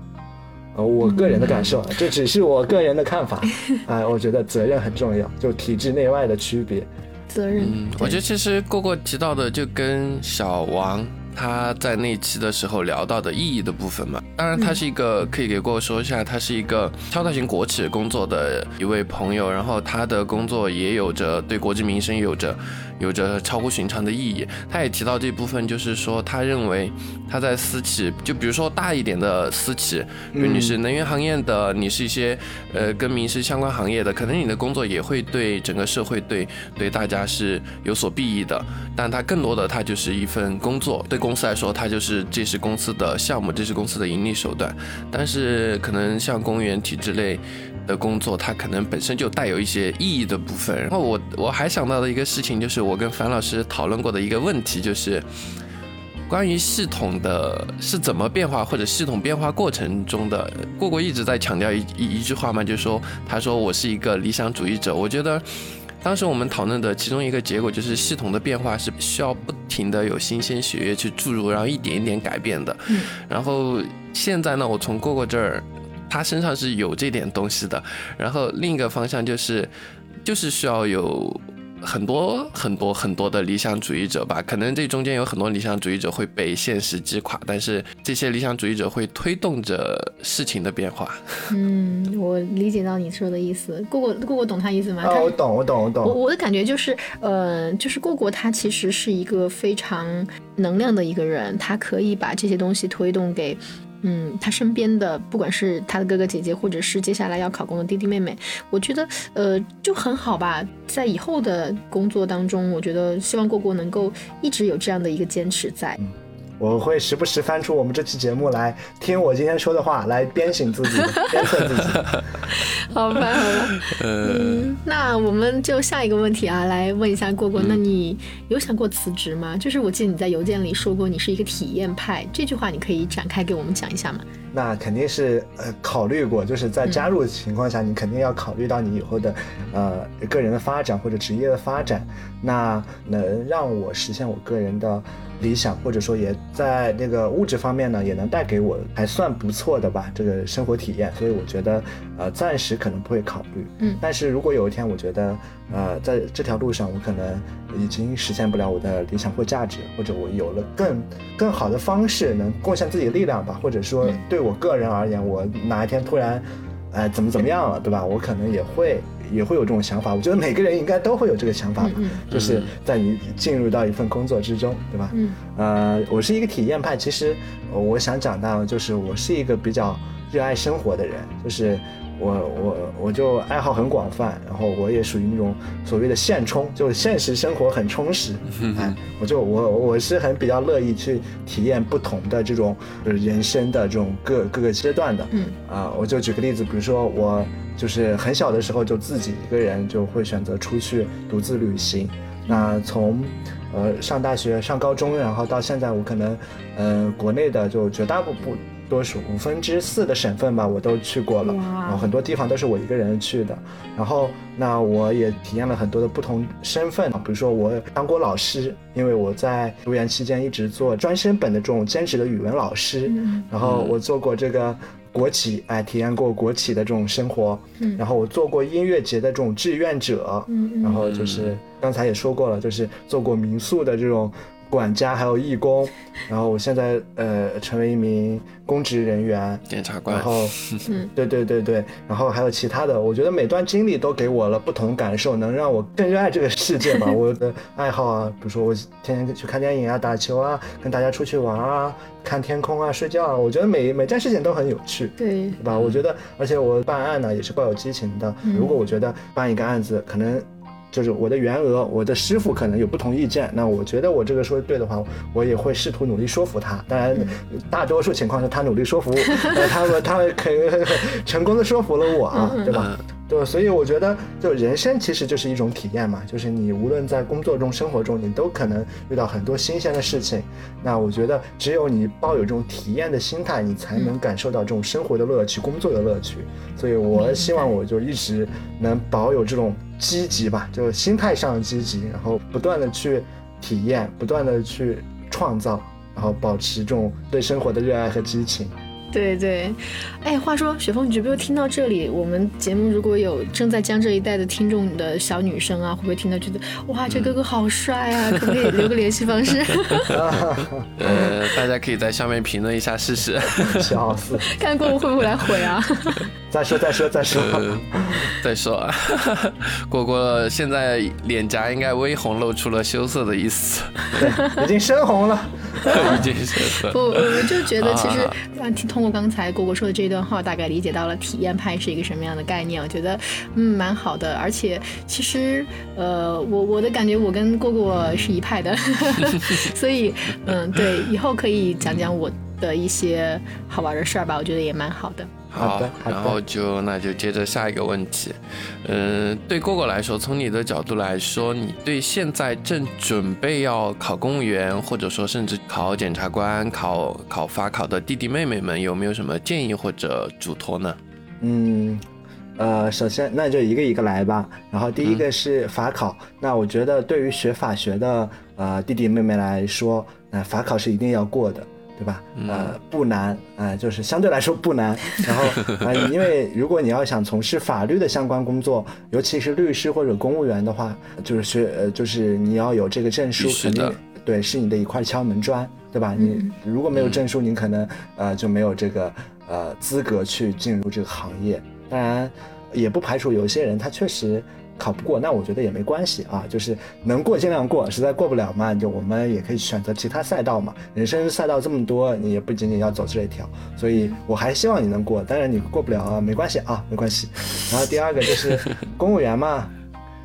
呃，我个人的感受，这只是我个人的看法啊，我觉得责任很重要，就体制内外的区别。责任，嗯，我觉得其实过过提到的就跟小王他在那期的时候聊到的意义的部分嘛。当然，他是一个可以给过我说一下，他是一个超大型国企工作的一位朋友，然后他的工作也有着对国计民生有着。有着超乎寻常的意义。他也提到这部分，就是说，他认为他在私企，就比如说大一点的私企，比如你是能源行业的，你是一些呃跟民生相关行业的，可能你的工作也会对整个社会、对对大家是有所裨益的。但他更多的，他就是一份工作，对公司来说，他就是这是公司的项目，这是公司的盈利手段。但是可能像公务员体制类。的工作，它可能本身就带有一些意义的部分。然后我我还想到的一个事情，就是我跟樊老师讨论过的一个问题，就是关于系统的是怎么变化，或者系统变化过程中的。过过一直在强调一一一句话嘛，就是说，他说我是一个理想主义者。我觉得当时我们讨论的其中一个结果，就是系统的变化是需要不停的有新鲜血液去注入，然后一点一点改变的。然后现在呢，我从过过这儿。他身上是有这点东西的，然后另一个方向就是，就是需要有很多很多很多的理想主义者吧。可能这中间有很多理想主义者会被现实击垮，但是这些理想主义者会推动着事情的变化。嗯，我理解到你说的意思。过过过过懂他意思吗？啊，我懂，我懂，我懂。我我的感觉就是，呃，就是过过他其实是一个非常能量的一个人，他可以把这些东西推动给。嗯，他身边的不管是他的哥哥姐姐，或者是接下来要考公的弟弟妹妹，我觉得呃就很好吧。在以后的工作当中，我觉得希望过过能够一直有这样的一个坚持在。我会时不时翻出我们这期节目来听我今天说的话，来鞭醒自己，鞭策自己。好吧，好吧。嗯，那我们就下一个问题啊，来问一下过过，那你有想过辞职吗？就是我记得你在邮件里说过你是一个体验派，这句话你可以展开给我们讲一下吗？那肯定是呃考虑过，就是在加入的情况下，你肯定要考虑到你以后的呃个人的发展或者职业的发展，那能让我实现我个人的理想，或者说也在那个物质方面呢，也能带给我还算不错的吧这个生活体验，所以我觉得呃暂时可能不会考虑，嗯，但是如果有一天我觉得呃在这条路上我可能已经实现不了我的理想或价值，或者我有了更更好的方式能贡献自己的力量吧，或者说对。我个人而言，我哪一天突然，哎，怎么怎么样了，对吧？我可能也会也会有这种想法。我觉得每个人应该都会有这个想法吧，就是在你进入到一份工作之中，对吧？嗯，呃，我是一个体验派。其实我想讲到，就是我是一个比较热爱生活的人，就是我我我就爱好很广泛，然后我也属于那种所谓的现充，就是现实生活很充实，哎，我就我我是很比较乐意去体验不同的这种人生的这种各各个阶段的，嗯啊，我就举个例子，比如说我就是很小的时候就自己一个人就会选择出去独自旅行，那从呃上大学上高中，然后到现在我可能呃国内的就绝大部分。多数五分之四的省份吧，我都去过了，然后很多地方都是我一个人去的。然后，那我也体验了很多的不同身份，比如说我当过老师，因为我在读研期间一直做专升本的这种兼职的语文老师。然后我做过这个国企，哎，体验过国企的这种生活。嗯然后我做过音乐节的这种志愿者。嗯然后就是刚才也说过了，就是做过民宿的这种。管家还有义工，然后我现在呃成为一名公职人员，检察官。然后，对对对对，然后还有其他的，我觉得每段经历都给我了不同感受，能让我更热爱这个世界吧。我的爱好啊，比如说我天天去看电影啊、打球啊、跟大家出去玩啊、看天空啊、睡觉啊，我觉得每每件事情都很有趣，对，对吧？我觉得，而且我办案呢也是抱有激情的。如果我觉得办一个案子可能。就是我的员额，我的师傅可能有不同意见，那我觉得我这个说的对的话，我也会试图努力说服他。当然，大多数情况是他努力说服，他们他可 成功的说服了我啊，对吧？对，所以我觉得，就人生其实就是一种体验嘛，就是你无论在工作中、生活中，你都可能遇到很多新鲜的事情。那我觉得，只有你抱有这种体验的心态，你才能感受到这种生活的乐趣、工作的乐趣。所以我希望，我就一直能保有这种积极吧，就心态上的积极，然后不断的去体验，不断的去创造，然后保持这种对生活的热爱和激情。对对，哎，话说雪峰，你有没有听到这里？我们节目如果有正在江浙一带的听众的小女生啊，会不会听到觉得哇，这哥哥好帅啊？可不可以留个联系方式？呃，大家可以在下面评论一下试试。笑死！看过我会不会来回啊？再说再说再说再说啊！果果现在脸颊应该微红，露出了羞涩的意思。对，已经深红了。已经深红。不，我就觉得其实听通。通过刚才果果说的这段话，大概理解到了体验派是一个什么样的概念。我觉得，嗯，蛮好的。而且，其实，呃，我我的感觉，我跟果果是一派的，所以，嗯，对，以后可以讲讲我的一些好玩的事儿吧。我觉得也蛮好的。好，然后就那就接着下一个问题，嗯，对过过来说，从你的角度来说，你对现在正准备要考公务员，或者说甚至考检察官、考考法考的弟弟妹妹们，有没有什么建议或者嘱托呢？嗯，呃，首先那就一个一个来吧。然后第一个是法考，那我觉得对于学法学的呃弟弟妹妹来说，那法考是一定要过的。对吧？呃，不难，呃，就是相对来说不难。然后，呃，因为如果你要想从事法律的相关工作，尤其是律师或者公务员的话，就是学，呃，就是你要有这个证书，肯定对，是你的一块敲门砖，对吧？你如果没有证书，你可能呃就没有这个呃资格去进入这个行业。当然，也不排除有些人他确实。考不过，那我觉得也没关系啊，就是能过尽量过，实在过不了嘛，就我们也可以选择其他赛道嘛。人生赛道这么多，你也不仅仅要走这一条，所以我还希望你能过。当然你过不了啊，没关系啊，没关系。然后第二个就是公务员嘛。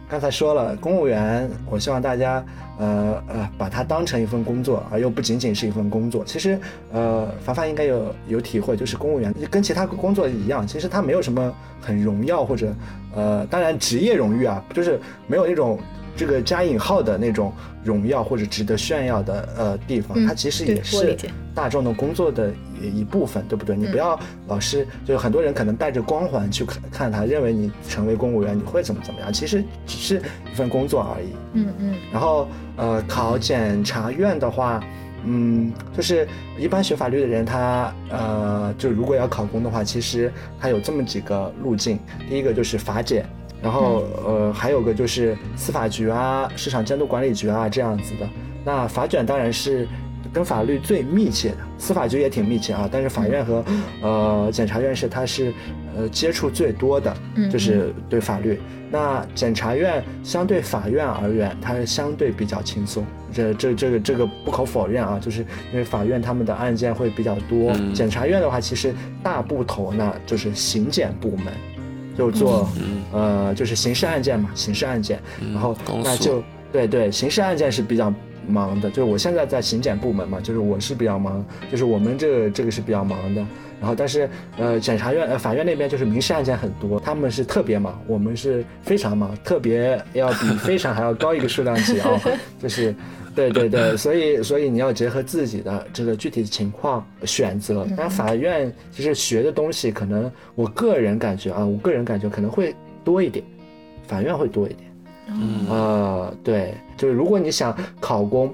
刚才说了，公务员，我希望大家，呃呃，把它当成一份工作，而又不仅仅是一份工作。其实，呃，凡凡应该有有体会，就是公务员跟其他工作一样，其实他没有什么很荣耀或者，呃，当然职业荣誉啊，就是没有那种。这个加引号的那种荣耀或者值得炫耀的呃地方，它其实也是大众的工作的一部分，对不对？你不要老是就是很多人可能带着光环去看看他，认为你成为公务员你会怎么怎么样，其实只是一份工作而已。嗯嗯。然后呃，考检察院的话，嗯，就是一般学法律的人，他呃，就如果要考公的话，其实他有这么几个路径，第一个就是法检。然后，呃，还有个就是司法局啊、市场监督管理局啊这样子的。那法卷当然是跟法律最密切的，司法局也挺密切啊。但是法院和呃检察院是它是呃接触最多的，就是对法律。那检察院相对法院而言，它相对比较轻松。这这这个这个不可否认啊，就是因为法院他们的案件会比较多。检察院的话，其实大部头呢就是刑检部门。就做呃就是刑事案件嘛，刑事案件，然后那就对对，刑事案件是比较忙的，就是我现在在刑检部门嘛，就是我是比较忙，就是我们这个这个是比较忙的。然后但是呃检察院呃法院那边就是民事案件很多，他们是特别忙，我们是非常忙，特别要比非常还要高一个数量级啊、就是。对对对，所以所以你要结合自己的这个具体的情况选择。那法院其实学的东西，可能我个人感觉啊，我个人感觉可能会多一点，法院会多一点。嗯呃，对，就是如果你想考公，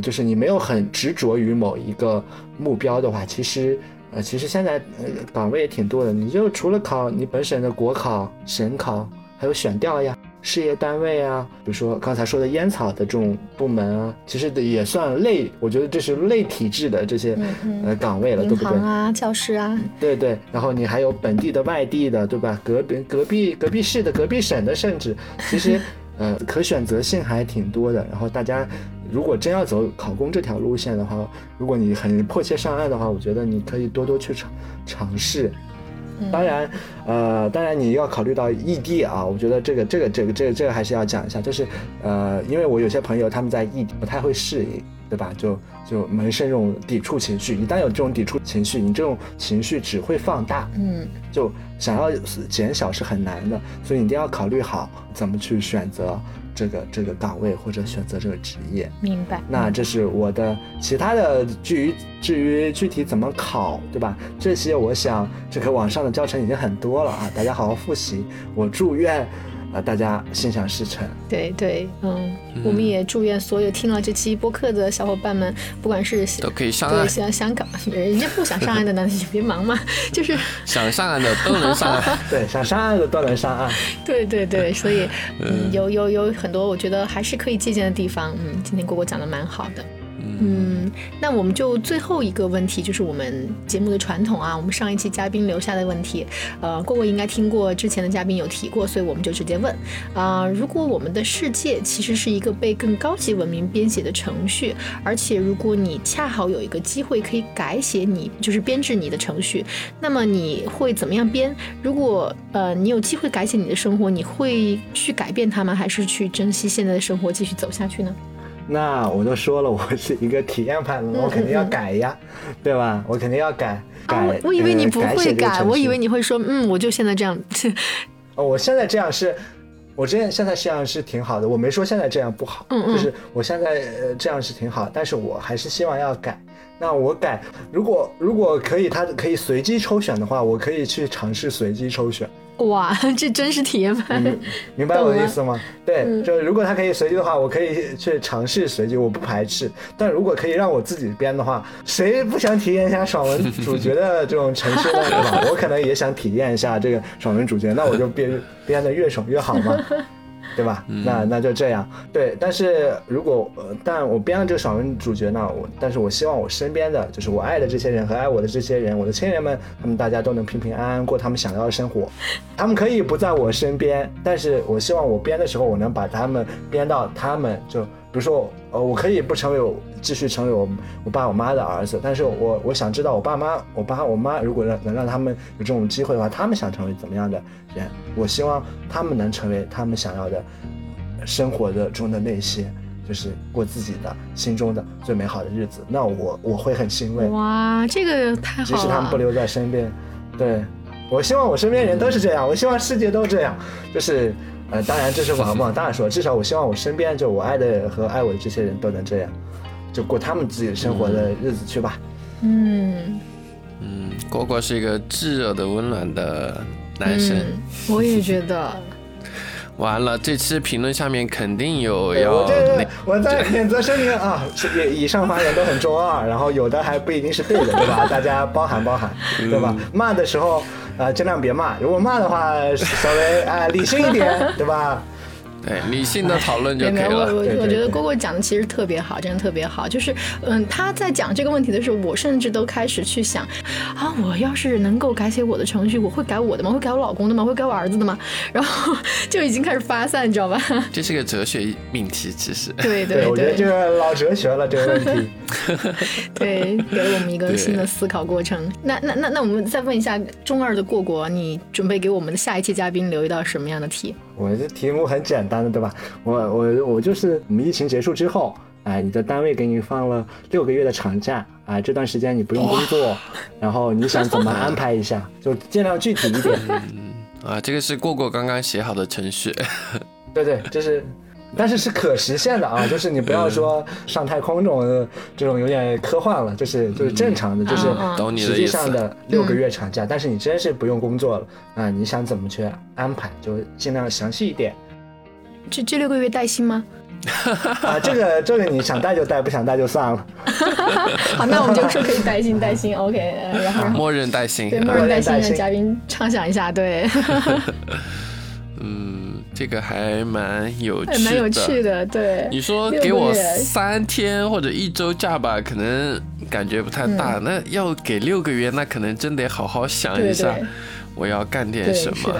就是你没有很执着于某一个目标的话，其实呃，其实现在呃岗位也挺多的。你就除了考你本省的国考、省考，还有选调呀、事业单位啊，比如说刚才说的烟草的这种部门啊，其实也算类，我觉得这是类体制的这些呃岗位了，对不对？行啊，教师啊，对对，然后你还有本地的、外地的，对吧？隔壁、隔壁、隔壁市的、隔壁省的，甚至其实 呃可选择性还挺多的。然后大家如果真要走考公这条路线的话，如果你很迫切上岸的话，我觉得你可以多多去尝尝试。当然，呃，当然你要考虑到异地啊，我觉得这个这个这个这个这个还是要讲一下，就是呃，因为我有些朋友他们在异地不太会适应，对吧？就就萌生这种抵触情绪，一旦有这种抵触情绪，你这种情绪只会放大，嗯就想要减小是很难的，所以你一定要考虑好怎么去选择这个这个岗位或者选择这个职业。明白。那这是我的其他的，至于至于具体怎么考，对吧？这些我想这个网上的教程已经很多了啊，大家好好复习。我祝愿啊、大家心想事成。对对，嗯，我们也祝愿所有听了这期播客的小伙伴们，不管是都可以上岸对，想香港，人家不想上岸的呢，你别忙嘛，就是 想上岸的都能上岸。对，想上岸的都能上岸。对对对，所以嗯，有有有很多我觉得还是可以借鉴的地方。嗯，今天果果讲的蛮好的。嗯，那我们就最后一个问题，就是我们节目的传统啊，我们上一期嘉宾留下的问题，呃，过过应该听过之前的嘉宾有提过，所以我们就直接问啊、如果我们的世界其实是一个被更高级文明编写的程序，而且如果你恰好有一个机会可以改写你，就是编制你的程序，那么你会怎么样编？如果呃你有机会改写你的生活，你会去改变它吗？还是去珍惜现在的生活，继续走下去呢？那我都说了，我是一个体验派的，我肯定要改呀，对吧？我肯定要改改。啊，我我以为你不呃会改，我以为你会说，嗯，我就现在这样。哦，我现在这样是，我之前现在这样是挺好的，我没说现在这样不好，嗯嗯就是我现在呃这样是挺好，但是我还是希望要改。那我改，如果如果可以，他可以随机抽选的话，我可以去尝试随机抽选。哇，这真是体验派。明 明白我的意思吗？对，嗯就如果它可以随机的话，我可以去尝试随机，我不排斥。但如果可以让我自己编的话，谁不想体验一下爽文主角的这种城市呢？对吧？我可能也想体验一下这个爽文主角，那我就编编的越爽越好嘛。对吧？那那就这样。对，但是如果呃，但我编了这个爽文主角呢，我但是我希望我身边的就是我爱的这些人和爱我的这些人，我的亲人们，他们大家都能平平安安过他们想要的生活。他们可以不在我身边，但是我希望我编的时候，我能把他们编到他们就，比如说，呃，我可以不成为我继续成为我我爸我妈的儿子，但是我我想知道我爸妈我爸我妈如果让能让他们有这种机会的话，他们想成为怎么样的人？我希望他们能成为他们想要的生活的中的那些。就是过自己的心中的最美好的日子，那我我会很欣慰。哇，这个太好了。即使他们不留在身边，对我希望我身边人都是这样，我希望世界都这样，就是呃，当然这是往往大说，至少我希望我身边就我爱的和爱我的这些人都能这样，就过他们自己生活的日子去吧。嗯嗯，果果是一个炙热的、温暖的男生。嗯，我也觉得。完了，这期评论下面肯定有对要我这我在免责声明啊，是以以上发言都很中二，然后有的还不一定是对的，对吧？大家包涵包涵，对吧？骂的时候啊、尽量别骂，如果骂的话，稍微啊、理性一点，对吧？对理性的讨论就可以了。我觉得蝈蝈讲的其实特别好，真的特别好。就是，嗯，他在讲这个问题的时候，我甚至都开始去想，啊，我要是能够改写我的程序，我会改我的吗？会改我老公的吗？会改我儿子的吗？然后就已经开始发散，你知道吧？这是个哲学命题，其实。对对我觉得这对。个老哲学了这个问题。对，给了我们一个新的思考过程。那那那那，我们再问一下中二的过国，你准备给我们的下一期嘉宾留一道什么样的题？我这题目很简单的，对吧？我我我就是我们疫情结束之后，哎，你的单位给你放了六个月的长假，啊，这段时间你不用工作，然后你想怎么安排一下，就尽量具体一点。啊，这个是过过刚刚写好的程序。对对，就是。但是是可实现的啊，就是你不要说上太空这种这种有点科幻了，就是就是正常的，就是实际上的六个月长假。但是你真是不用工作了啊，你想怎么去安排，就尽量详细一点。这这六个月带薪吗？啊，这个这个你想带就带，不想带就算了。好，那我们就说可以带薪带薪，OK。然后默认带薪，对，默认带薪让嘉宾畅想一下，对。嗯。这个还蛮有趣的，蛮有趣的。对，你说给我三天或者一周假吧，可能感觉不太大。那要给六个月，那可能真得好好想一下，我要干点什么。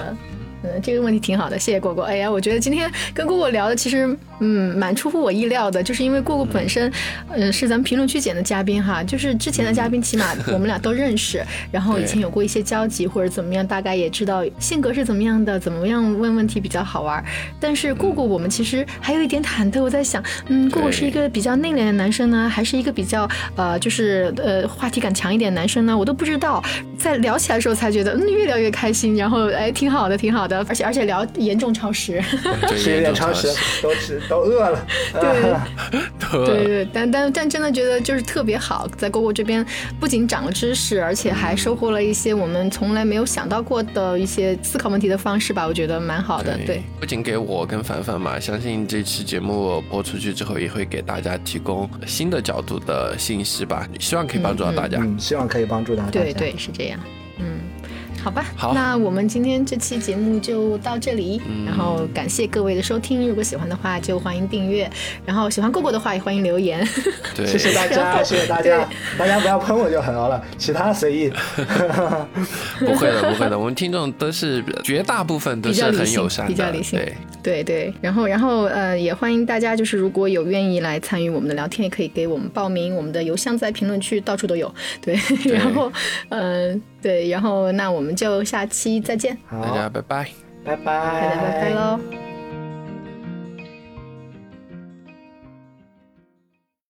嗯，这个问题挺好的，谢谢果果。哎呀，我觉得今天跟果果聊的其实，嗯，蛮出乎我意料的。就是因为过过本身，嗯，是咱们评论区捡的嘉宾哈，就是之前的嘉宾起码我们俩都认识，然后以前有过一些交集或者怎么样，大概也知道性格是怎么样的，怎么样问问题比较好玩。但是过过我们其实还有一点忐忑，我在想，嗯，过过是一个比较内敛的男生呢，还是一个比较呃，就是呃话题感强一点的男生呢？我都不知道。在聊起来的时候才觉得，嗯，越聊越开心，然后哎，挺好的，挺好的。而且而且聊严重超时，是有点超时，都吃 都饿了。对对对，但但但真的觉得就是特别好，在蝈蝈这边不仅长了知识，而且还收获了一些我们从来没有想到过的一些思考问题的方式吧，我觉得蛮好的。对，不仅给我跟凡凡嘛，相信这期节目播出去之后，也会给大家提供新的角度的信息吧，希望可以帮助到大家。嗯，希望可以帮助到大家。对对，是这样。嗯。好吧，好，那我们今天这期节目就到这里，然后感谢各位的收听。如果喜欢的话，就欢迎订阅；然后喜欢过过的话，也欢迎留言。对，谢谢大家，谢谢大家，大家不要喷我就好了，其他随意。不会的，不会的，我们听众都是绝大部分都是很友善，比较理性，对对对。然后然后呃，也欢迎大家，就是如果有愿意来参与我们的聊天，也可以给我们报名，我们的邮箱在评论区到处都有。对，然后嗯。对，然后那我们就下期再见，大家拜拜，拜拜，大家拜拜喽。